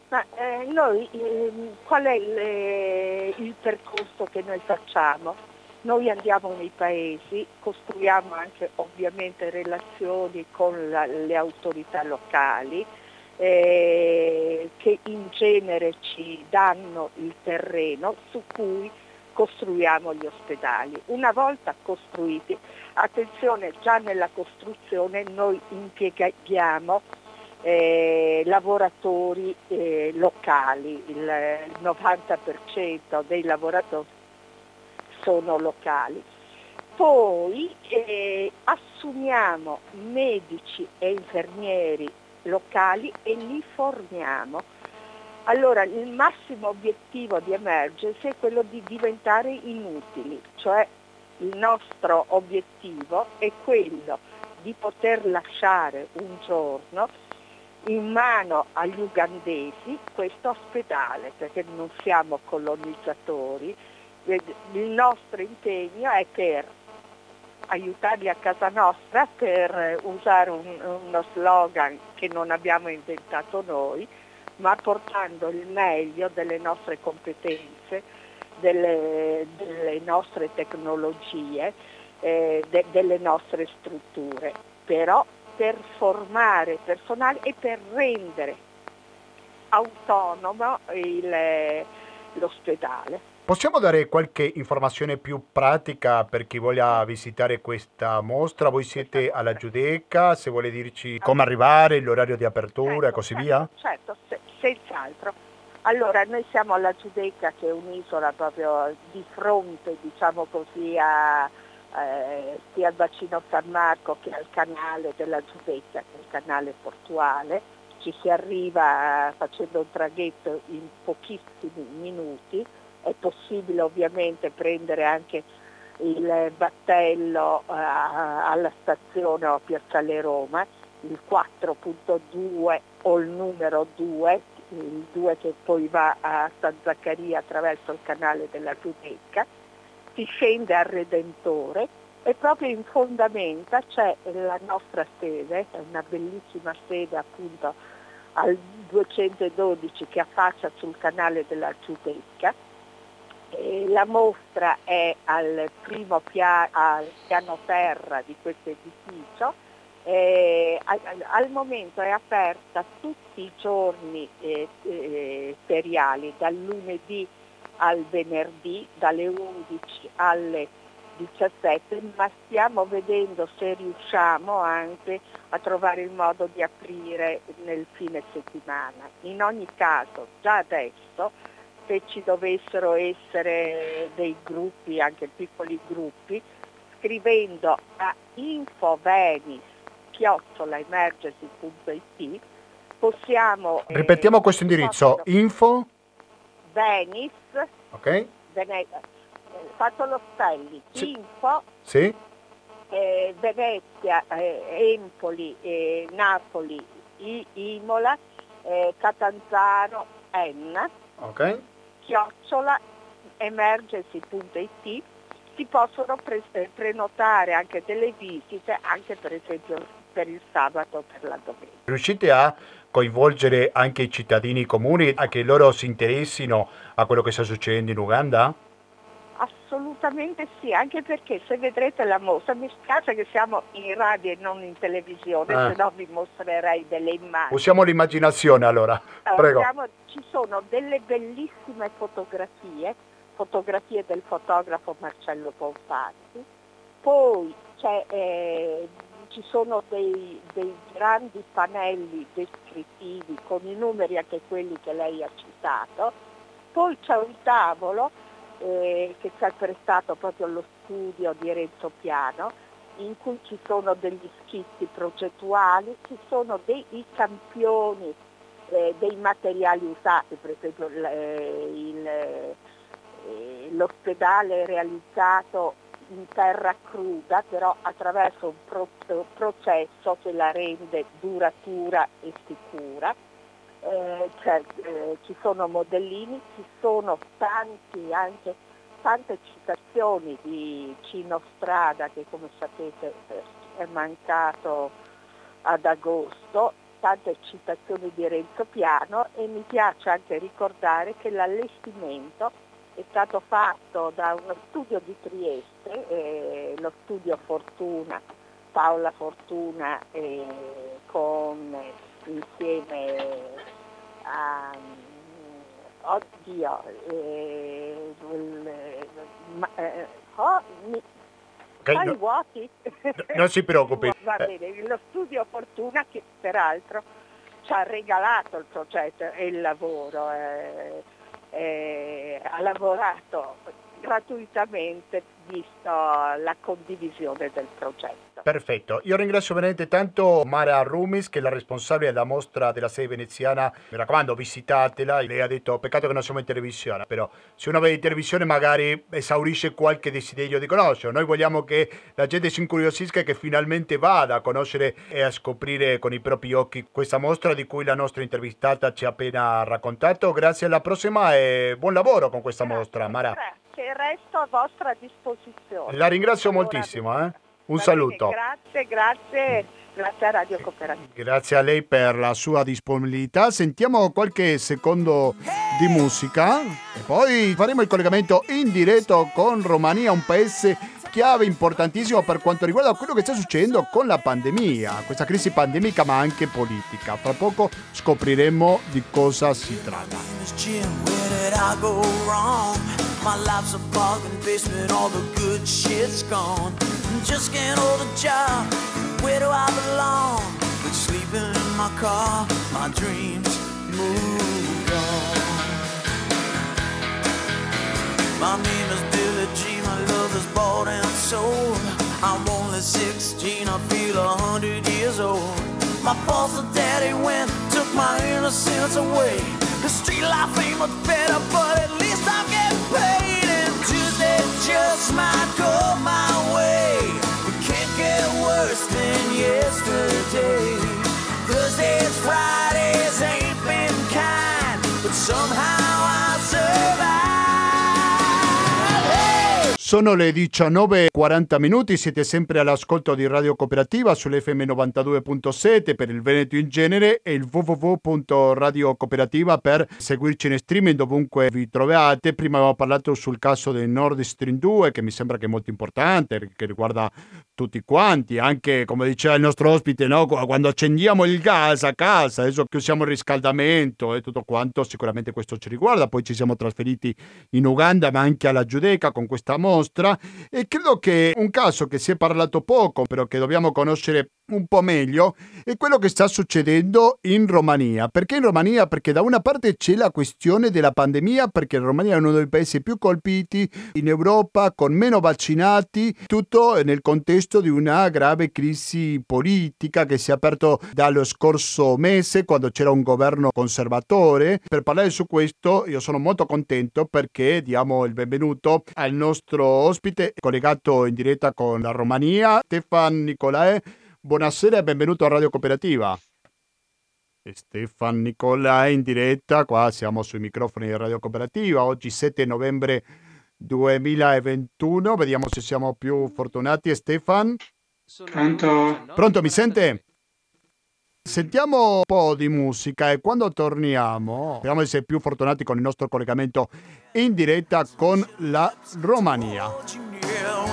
Ma eh, noi, eh, qual è il, eh, il percorso che noi facciamo? Noi andiamo nei paesi, costruiamo anche ovviamente relazioni con la, le autorità locali, eh, che in genere ci danno il terreno su cui costruiamo gli ospedali. Una volta costruiti, attenzione, già nella costruzione noi impieghiamo eh, lavoratori eh, locali, il 90% dei lavoratori sono locali. Poi eh, assumiamo medici e infermieri locali e li formiamo. Allora il massimo obiettivo di Emergency è quello di diventare inutili, cioè il nostro obiettivo è quello di poter lasciare un giorno in mano agli ugandesi questo ospedale, perché non siamo colonizzatori, il nostro impegno è per aiutarli a casa nostra per usare un, uno slogan che non abbiamo inventato noi, ma portando il meglio delle nostre competenze, delle, delle nostre tecnologie, eh, de, delle nostre strutture, però per formare personale e per rendere autonomo il, l'ospedale. Possiamo dare qualche informazione più pratica per chi voglia visitare questa mostra? Voi siete alla Giudecca, se vuole dirci come arrivare, l'orario di apertura certo, e così certo, via? Certo, senz'altro. Allora, noi siamo alla Giudecca che è un'isola proprio di fronte, diciamo così, a, eh, sia al bacino San Marco che al canale della Giudecca, che è il canale portuale. Ci si arriva facendo un traghetto in pochissimi minuti è possibile ovviamente prendere anche il battello uh, alla stazione o a Piazzale Roma, il 4.2 o il numero 2, il 2 che poi va a San Zaccaria attraverso il canale della Giudecca, si scende al Redentore e proprio in fondamenta c'è la nostra sede, è una bellissima sede appunto al 212 che affaccia sul canale della Giudecca la mostra è al pia- al piano terra di questo edificio, eh, al, al, momento è aperta tutti i giorni eh, eh, feriali, dal lunedì al venerdì, dalle 11 alle 17, ma stiamo vedendo se riusciamo anche a trovare il modo di aprire nel fine settimana. In ogni caso, già adesso se ci dovessero essere dei gruppi, anche piccoli gruppi, scrivendo a infovenis.emergency.it possiamo... Eh, Ripetiamo eh, questo indirizzo, info? Venis, ok. Vene- eh, fatto lo spelling, sì. info, sì. Eh, Venezia, eh, Empoli, eh, Napoli, I- Imola, Catanzaro, N. Ok chiocciola emergency.it si possono pre- eh, prenotare anche delle visite, anche per esempio per il sabato o per la domenica. Riuscite a coinvolgere anche i cittadini comuni a che loro si interessino a quello che sta succedendo in Uganda? Assolutamente sì, anche perché se vedrete la mostra, mi spiace che siamo in radio e non in televisione, ah. se no vi mostrerei delle immagini. Usiamo l'immaginazione allora, prego. Abbiamo, ci sono delle bellissime fotografie, fotografie del fotografo Marcello Bonfatti, poi eh, ci sono dei, dei grandi pannelli descrittivi con i numeri anche quelli che lei ha citato, poi c'è un tavolo eh, che ha prestato proprio allo studio di Renzo Piano, in cui ci sono degli schitti progettuali, ci sono dei campioni eh, dei materiali usati, per esempio eh, il, eh, l'ospedale realizzato in terra cruda, però attraverso un pro- processo che la rende duratura e sicura. Eh, cioè, eh, ci sono modellini, ci sono tanti anche tante citazioni di Cino Strada che come sapete è mancato ad agosto, tante citazioni di Renzo Piano e mi piace anche ricordare che l'allestimento è stato fatto da uno studio di Trieste, eh, lo studio Fortuna, Paola Fortuna eh, con, insieme a oddio eh, eh, oh, mi, okay, no, vuoti? non si preoccupi va bene, lo studio Fortuna che peraltro ci ha regalato il progetto e il lavoro eh, eh, ha lavorato gratuitamente visto la condivisione del progetto. Perfetto, io ringrazio veramente tanto Mara Rumis che è la responsabile della mostra della sede veneziana, mi raccomando visitatela, lei ha detto peccato che non siamo in televisione, però se uno vede in televisione magari esaurisce qualche desiderio di conoscere, noi vogliamo che la gente si incuriosisca e che finalmente vada a conoscere e a scoprire con i propri occhi questa mostra di cui la nostra intervistata ci ha appena raccontato, grazie alla prossima e buon lavoro con questa grazie, mostra Mara. Che resto a vostra disposizione. La ringrazio allora, moltissimo, eh? un saluto. Grazie, grazie. Grazie a Radio Cooperativa. Grazie a lei per la sua disponibilità. Sentiamo qualche secondo di musica e poi faremo il collegamento in diretto con Romania, un paese chiave importantissimo per quanto riguarda quello che sta succedendo con la pandemia, questa crisi pandemica ma anche politica. Fra poco scopriremo di cosa si tratta. My life's a bargain basement, all the good shit's gone. Just can't hold a job, where do I belong? But sleeping in my car, my dreams moved on. My name is Billy Jean, my love is bought and sold. I'm only 16, I feel a hundred years old. My foster daddy went, took my innocence away. The street life ain't much better, but at least yesterday. Sono le 19.40 minuti, siete sempre all'ascolto di Radio Cooperativa sull'FM 92.7 per il Veneto in genere e il www.radiocooperativa per seguirci in streaming dovunque vi troviate. Prima abbiamo parlato sul caso del Nord Stream 2 che mi sembra che è molto importante, che riguarda tutti quanti, anche come diceva il nostro ospite, no? quando accendiamo il gas a casa, adesso che usiamo il riscaldamento e tutto quanto, sicuramente questo ci riguarda. Poi ci siamo trasferiti in Uganda ma anche alla Giudecca con questa mostra e credo che un caso che si è parlato poco, però che dobbiamo conoscere un po' meglio è quello che sta succedendo in Romania. Perché in Romania? Perché da una parte c'è la questione della pandemia, perché la Romania è uno dei paesi più colpiti in Europa, con meno vaccinati, tutto nel contesto di una grave crisi politica che si è aperto dallo scorso mese, quando c'era un governo conservatore. Per parlare su questo io sono molto contento perché diamo il benvenuto al nostro ospite collegato in diretta con la Romania, Stefan Nicolae. Buonasera e benvenuto a Radio Cooperativa. Stefan Nicolae in diretta, qua siamo sui microfoni di Radio Cooperativa, oggi 7 novembre 2021, vediamo se siamo più fortunati. Stefan? Pronto? Pronto, mi sente? Sentiamo un po' di musica e quando torniamo speriamo di essere più fortunati con il nostro collegamento in diretta con la Romania.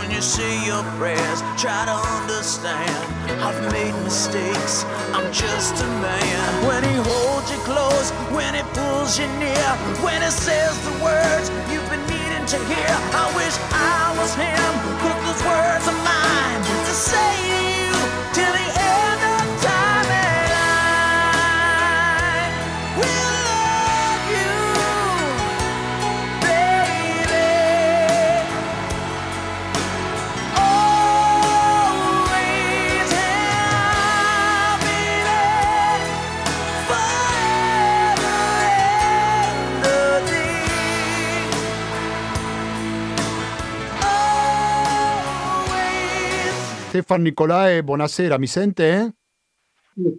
When you say your prayers, try to understand. I've made mistakes, I'm just a man. When he holds you close, when he pulls you near, when he says the words you've been needing to hear, I wish I was him, put those words of mine to say Stefan Nicolae, buonasera, mi sente? Sì,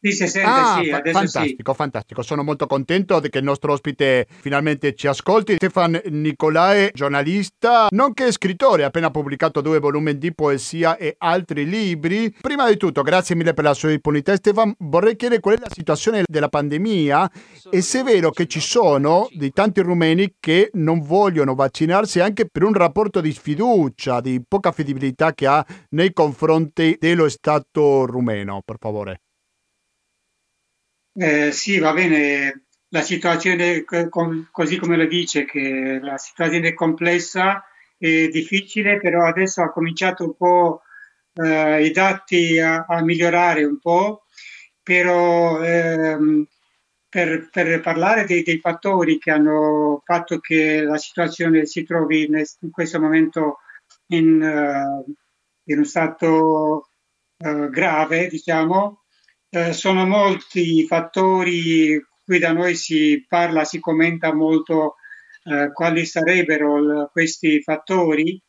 si sente, ah, sì, adesso fantastico, sì. fantastico. Sono molto contento che il nostro ospite finalmente ci ascolti. Stefan Nicolae, giornalista, nonché scrittore, ha appena pubblicato due volumi di poesia e altri libri. Prima di tutto, grazie mille per la sua disponibilità, Stefan. Vorrei chiedere qual è la situazione della pandemia e se è vero che ci sono dei tanti rumeni che non vogliono vaccinarsi anche per un rapporto di sfiducia, di poca fiducia che ha nei confronti dello Stato rumeno, per favore. Eh, sì, va bene, la situazione così come lo dice, che la situazione è complessa e difficile, però adesso ha cominciato un po' eh, i dati a, a, migliorare un po', però ehm, per, per, parlare dei, dei, fattori che hanno fatto che la situazione si trovi in, in questo momento in, uh, in, uno stato uh, grave, diciamo, eh, sono molti i fattori, qui da noi si parla, si commenta molto eh, quali sarebbero l- questi fattori,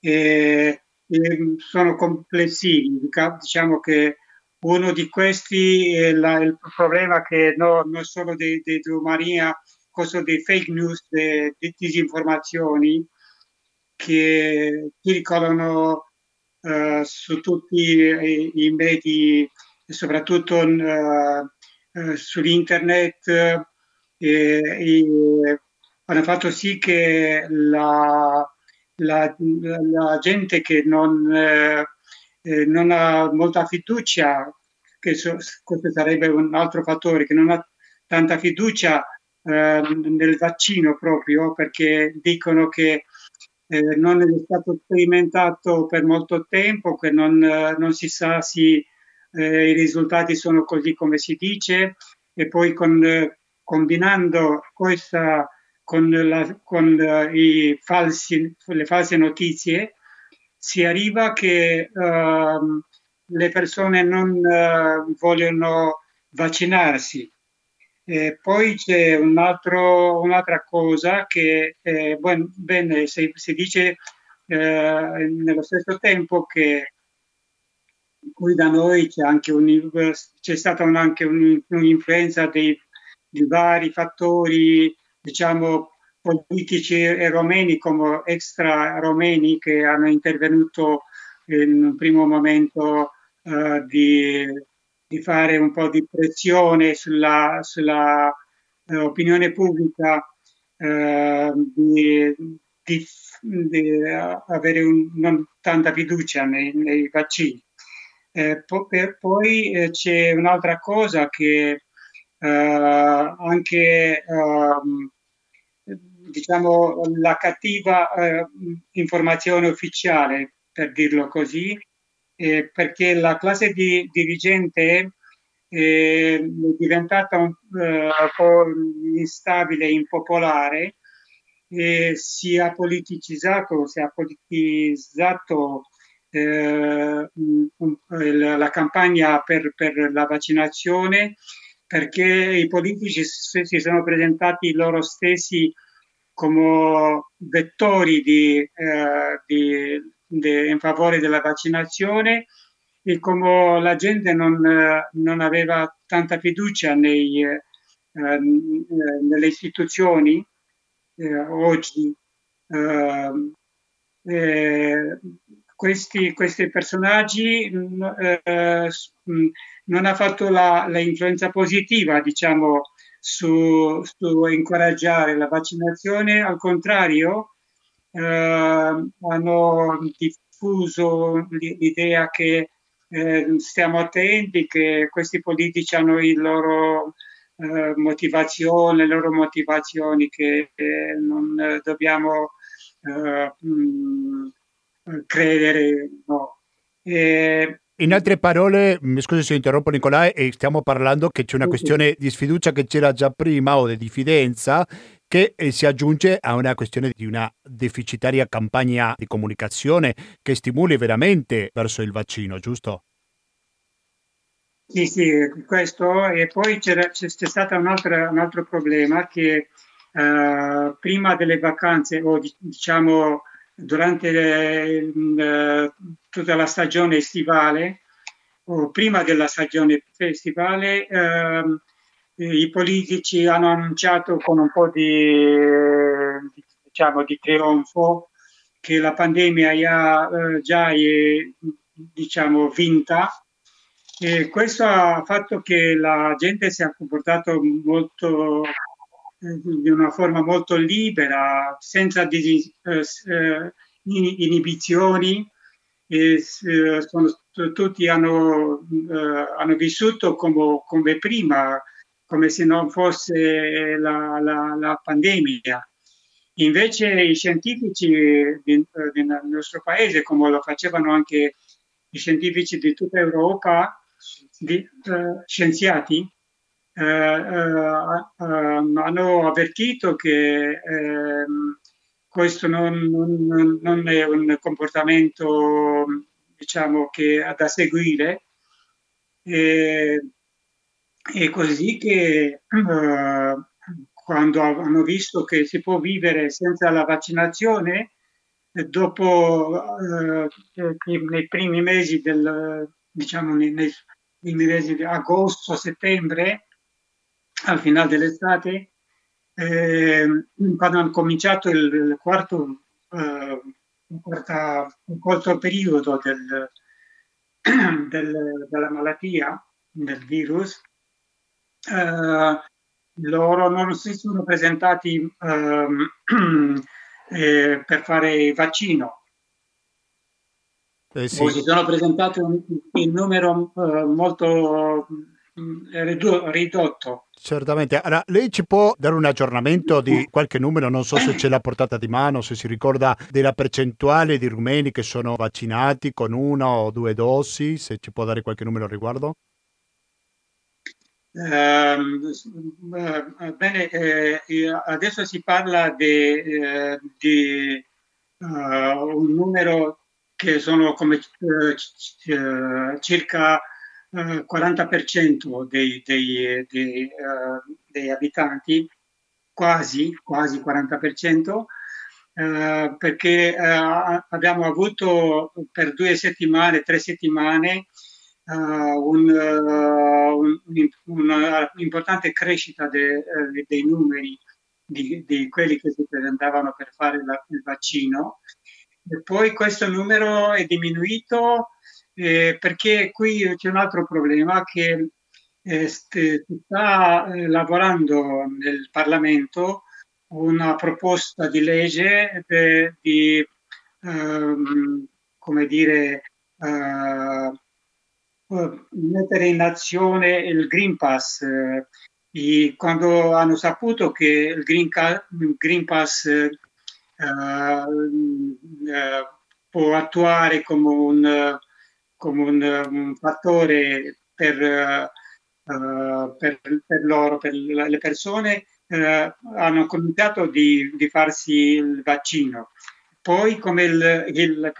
e, e sono complessivi. Diciamo che uno di questi è la, il problema che no, non solo di, di Maria, cosa dei fake news, di disinformazioni che circolano uh, su tutti i, i medi soprattutto uh, uh, sull'internet eh, hanno fatto sì che la, la, la gente che non, eh, non, ha molta fiducia, che so, questo sarebbe un altro fattore, che non ha tanta fiducia eh, nel vaccino proprio perché dicono che eh, non è stato sperimentato per molto tempo, che non, non si sa se eh, i risultati sono così come si dice e poi con, eh, combinando questa con, la, con uh, falsi, le false notizie si arriva che uh, le persone non uh, vogliono vaccinarsi. E poi c'è un altro, un'altra cosa che eh, bene, si, si dice eh, nello stesso tempo che qui da noi c'è, anche un, c'è stata un, anche un, un'influenza dei, di vari fattori, diciamo, politici e romeni come extra romeni che hanno intervenuto in un primo momento uh, di, di, fare un po' di pressione sulla, sulla uh, opinione pubblica, uh, di, di, di avere un, non tanta fiducia nei, nei vaccini. Eh, po- poi eh, c'è un'altra cosa che eh, anche ehm, diciamo la cattiva eh, informazione ufficiale, per dirlo così, eh, perché la classe di, dirigente è diventata un, po' instabile impopolare e si è politicizzato, si è politizzato eh, la campagna per, per, la vaccinazione perché i politici si sono presentati loro stessi come vettori di, eh, di, di, in favore della vaccinazione e come la gente non, non aveva tanta fiducia nei, eh, nelle istituzioni eh, oggi eh, eh, questi, questi personaggi mm, eh, mm, non ha fatto la, la influenza positiva, diciamo, su, su, incoraggiare la vaccinazione, al contrario, eh, hanno diffuso l'idea che eh, stiamo attenti, che questi politici hanno il loro eh, motivazione, le loro motivazioni, che eh, non dobbiamo eh, mh, mm, credere. No. E, in altre parole, mi scusi se interrompo Nicolai, stiamo parlando che c'è una questione di sfiducia che c'era già prima o di diffidenza che eh, si aggiunge a una questione di una deficitaria campagna di comunicazione che stimoli veramente verso il vaccino, giusto? Sì, sì, questo e poi c'è, c'è stato un altro, un altro problema che uh, prima delle vacanze o diciamo durante le, le, tutta la stagione estivale o prima della stagione festivale ehm, i politici hanno annunciato con un po' di, diciamo, di trionfo che la pandemia già, eh, già è diciamo, vinta. E questo ha fatto che la gente si è comportata molto eh, di una forma molto libera, senza dis, eh, inibizioni e sono, tutti hanno, hanno vissuto come, come prima, come se non fosse la, la, la pandemia. Invece i scientifici del nostro paese, come lo facevano anche i scientifici di tutta Europa, di, uh, scienziati, uh, uh, hanno avvertito che ehm, questo non, non, non, è un comportamento diciamo, che da seguire. E, è così che uh, quando hanno visto che si può vivere senza la vaccinazione, dopo uh, nei primi mesi del, diciamo nei, nei primi mesi di agosto, settembre, al finale dell'estate, eh, quando hanno cominciato il, il quarto, eh, quarta, il quarto periodo del, del, della malattia, del virus, eh, loro non si sono presentati ehm, eh, per fare il vaccino. Eh sì. si sono presentati in numero eh, molto ridotto. Certamente. Allora, lei ci può dare un aggiornamento di qualche numero, non so se ce l'ha portata di mano, se si ricorda della percentuale di rumeni che sono vaccinati con una o due dosi, se ci può dare qualche numero al riguardo? Ehm, eh, bene, eh, adesso si parla eh, di uh, un numero che sono come uh, circa uh, 40% dei, dei, dei, dei, abitanti, quasi, quasi 40%, perché abbiamo avuto per due settimane, tre settimane, uh, un, uh, un'importante crescita de, uh, dei numeri di, di, quelli che si presentavano per fare la, il vaccino. E poi questo numero è diminuito eh, perché qui c'è un altro problema che eh, si sta eh, lavorando nel Parlamento una proposta di legge de, di, um, come dire, uh, mettere in azione il Green Pass. Eh, quando hanno saputo che il Green, Green Pass eh, eh, può attuare come un, come un, un fattore per, uh, per, per, loro, per le persone, uh, hanno cominciato di, di, farsi il vaccino. Poi, come il, il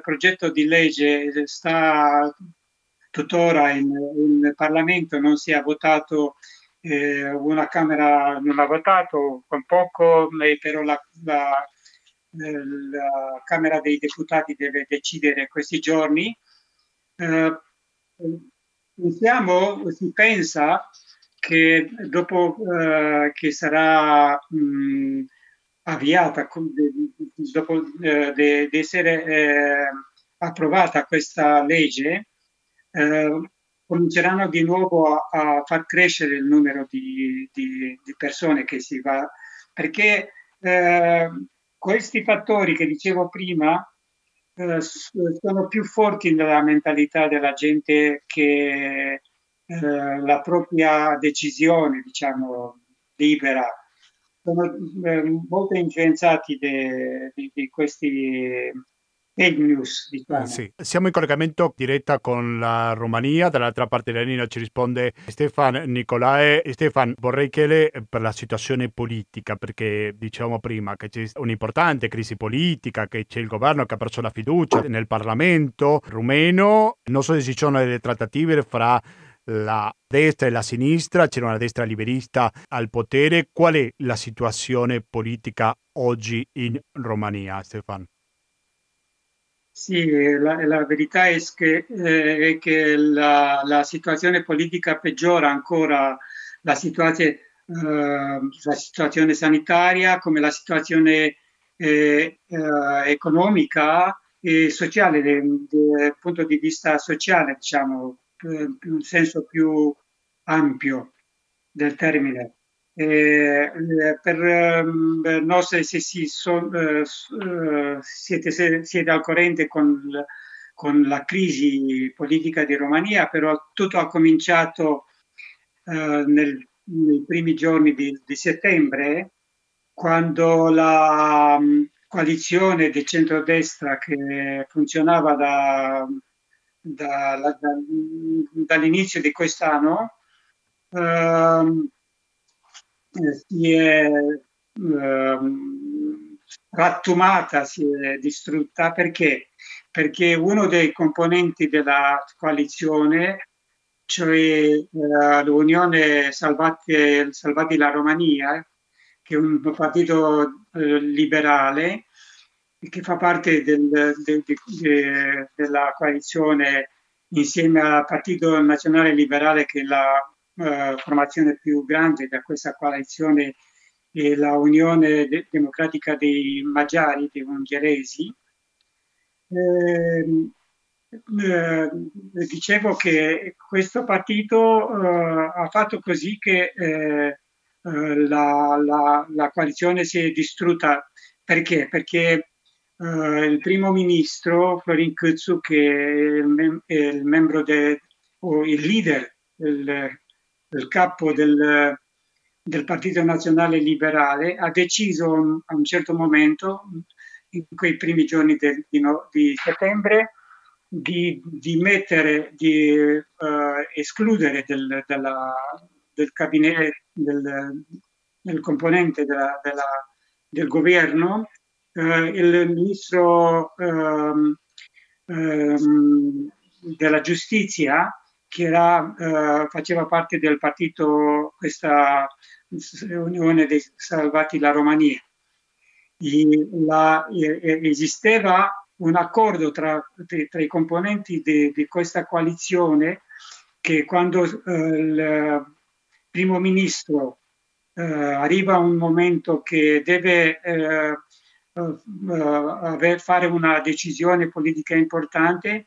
progetto di legge sta tuttora in, in Parlamento non si è votato, eh, una Camera non ha votato con poco, però la, la, la Camera dei Deputati deve decidere questi giorni. Eh, pensiamo, si pensa che dopo eh, che sarà mh, avviata, dopo eh, di essere eh, approvata questa legge, eh, cominceranno di nuovo a, a, far crescere il numero di, di, di persone che si va, perché eh, questi fattori che dicevo prima eh, sono più forti nella mentalità della gente che eh, la propria decisione, diciamo, libera. Sono eh, molto influenzati di questi fake news. Diciamo. Sì. Siamo in collegamento diretta con la Romania, dall'altra parte della linea ci risponde Stefan Nicolae. Stefan, vorrei chiedere per la situazione politica, perché diciamo prima che c'è un'importante crisi politica, che c'è il governo che ha perso la fiducia nel Parlamento rumeno, non so se ci sono delle trattative fra la destra e la sinistra, c'era una destra liberista al potere. Qual è la situazione politica oggi in Romania, Stefan? Sì, la, la verità è che, eh, è che la, la, situazione politica peggiora ancora la situazione, eh, la situazione sanitaria come la situazione eh, eh economica e sociale, dal punto di vista sociale, diciamo, in un senso più ampio del termine. Eh, per, per no se, se si so, eh, siete, se, siete, al corrente con, con, la crisi politica di Romania, però tutto ha cominciato eh, nel, nei primi giorni di, di settembre, quando la um, coalizione di centrodestra che funzionava da, da, da, dall'inizio di quest'anno si è uh, rattumata, si è distrutta perché? Perché uno dei componenti della coalizione, cioè uh, l'Unione Salvati, Salvati la Romania, che è un partito eh, liberale che fa parte del, de, de, de, della coalizione insieme al Partito Nazionale Liberale che è la uh, formazione più grande da questa coalizione e la Unione Democratica dei Maggiari, dei ungheresi. Eh, eh, dicevo che questo partito eh, ha fatto così che eh, eh, la, la, la, coalizione si è distrutta. Perché? Perché uh, il primo ministro Florin Küzu, che è il, mem- è il membro de- o il leader, il, il capo del, del, Partito Nazionale Liberale, ha deciso a un certo momento, in quei primi giorni de- di, no- di settembre, di, di, mettere, di uh, escludere del, della, del gabinetto, del, del componente della, della, del governo, eh, il ministro ehm, ehm, della giustizia che era, eh, faceva parte del partito, questa Unione dei Salvati la Romania. La, esisteva un accordo tra, tra i componenti di, questa coalizione che quando eh, il, primo ministro eh, arriva un momento che deve eh, eh, fare una decisione politica importante,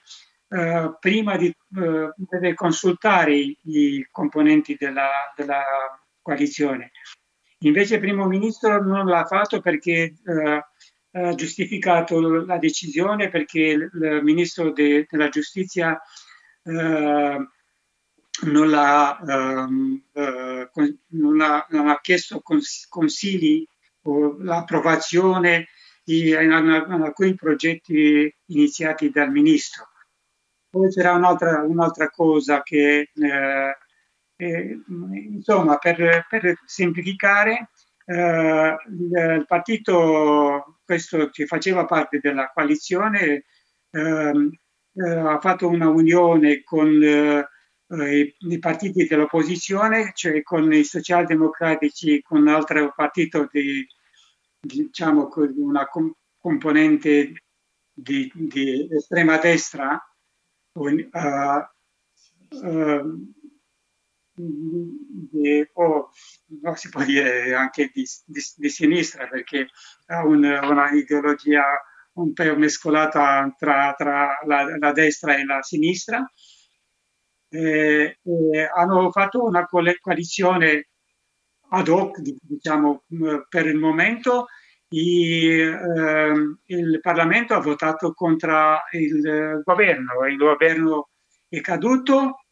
eh, prima di, eh, deve consultare i, componenti della, della, coalizione. Invece il primo ministro non l'ha fatto perché eh, ha giustificato la decisione perché il ministro de, della giustizia eh, non, ha, um, uh, non, ha, non, ha, chiesto cons- consigli o l'approvazione di, alcuni progetti iniziati dal ministro. Poi c'era un'altra, un'altra cosa che, eh, eh, insomma, per, per semplificare, eh, il, partito, questo che faceva parte della coalizione, ehm, eh, ha fatto una unione con eh, eh, i, partiti dell'opposizione, cioè con i socialdemocratici, con un altro partito di, diciamo, con una com- componente di, di, estrema destra, uh, uh, di, oh, no, si può dire anche di, di sinistra perché ha un, una ideologia un po' mescolata tra, tra la, la destra e la sinistra eh, eh, hanno fatto una coalizione ad hoc, diciamo, per il momento. I, eh, il Parlamento ha votato contro il governo, il governo è caduto.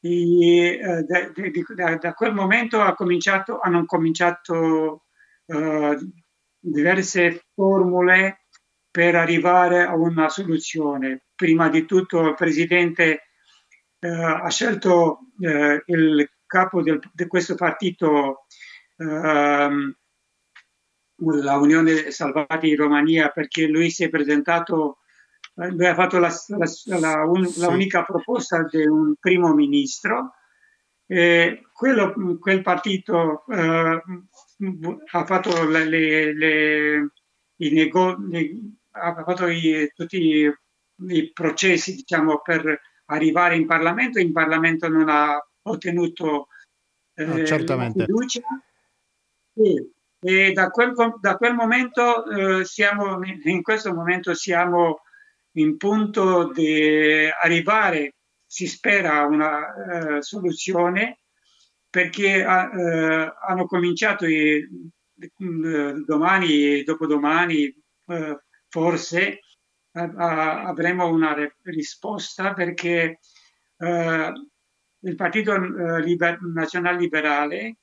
E, eh, da, da, da, quel momento cominciato, hanno cominciato eh, diverse formule per arrivare a una soluzione. Prima di tutto il presidente eh, ha scelto eh, il capo del, di questo partito, ehm, la Unione Salvati in Romania, perché lui si è presentato, eh, lui ha fatto la, la, la, un, sì. unica proposta di un primo ministro. E quello, quel partito eh, ha fatto le, le, le, i nego, ha fatto i, tutti i, i processi diciamo, per arrivare in Parlamento, in Parlamento non ha ottenuto eh, no, certamente. fiducia. E, e da, quel, da quel momento eh, siamo, in questo momento siamo in punto di arrivare, si spera, a una eh, soluzione perché eh, hanno cominciato i, domani e dopodomani eh, forse avremo una risposta perché eh, il Partito eh, Nazionale Liberale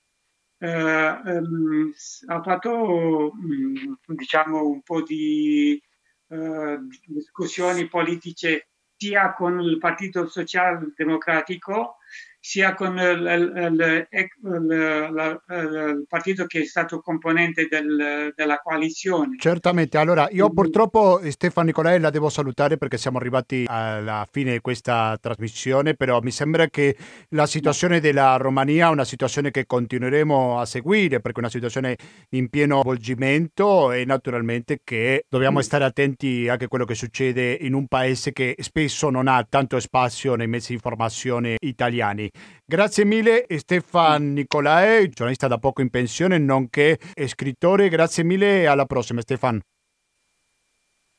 eh, ehm, ha fatto mm, diciamo un po' di eh, discussioni politiche sia con il Partito Socialdemocratico sia con il, il, il, il, partito che è stato componente del, della coalizione. Certamente, allora io purtroppo Stefano Nicolai la devo salutare perché siamo arrivati alla fine di questa trasmissione, però mi sembra che la situazione della Romania è una situazione che continueremo a seguire perché è una situazione in pieno avvolgimento e naturalmente che dobbiamo stare attenti anche a quello che succede in un paese che spesso non ha tanto spazio nei mezzi di informazione italiani. Grazie mille Stefan Nicolae, giornalista da poco in pensione, nonché scrittore. Grazie mille e alla prossima Stefan.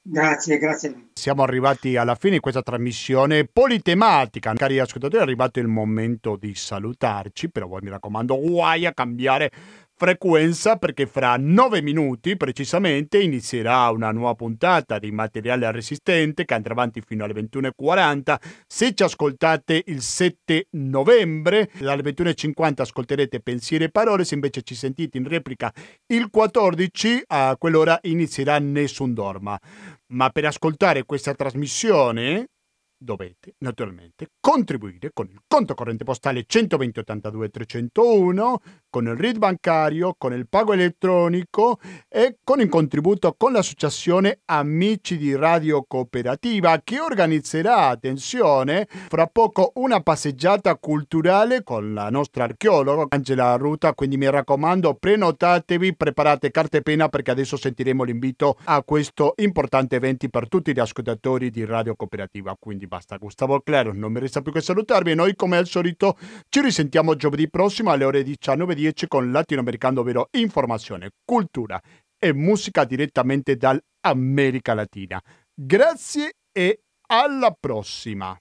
Grazie, grazie. Siamo arrivati alla fine di questa trasmissione politematica. Cari ascoltatori, è arrivato il momento di salutarci, però voi mi raccomando, guai a cambiare frequenza perché fra nove minuti precisamente inizierà una nuova puntata di materiale resistente che andrà avanti fino alle 21.40. Se ci ascoltate il 7 novembre, dalle 21.50 ascolterete pensieri e parole, se invece ci sentite in replica il 14, a quell'ora inizierà Nessun Dorma. Ma per ascoltare questa trasmissione dovete naturalmente contribuire con il conto corrente postale 120 82 301, con il RID bancario, con il pago elettronico e con il contributo con l'associazione Amici di Radio Cooperativa che organizzerà, attenzione, fra poco una passeggiata culturale con la nostra archeologa Angela Ruta, quindi mi raccomando prenotatevi, preparate carta e penna perché adesso sentiremo l'invito a questo importante evento per tutti gli ascoltatori di Radio Cooperativa, quindi basta Gustavo Claro, non mi resta più che salutarvi e noi come al solito ci risentiamo giovedì prossimo alle ore 19.10 con Latinoamericano, ovvero informazione, cultura e musica direttamente dall'America Latina. Grazie e alla prossima!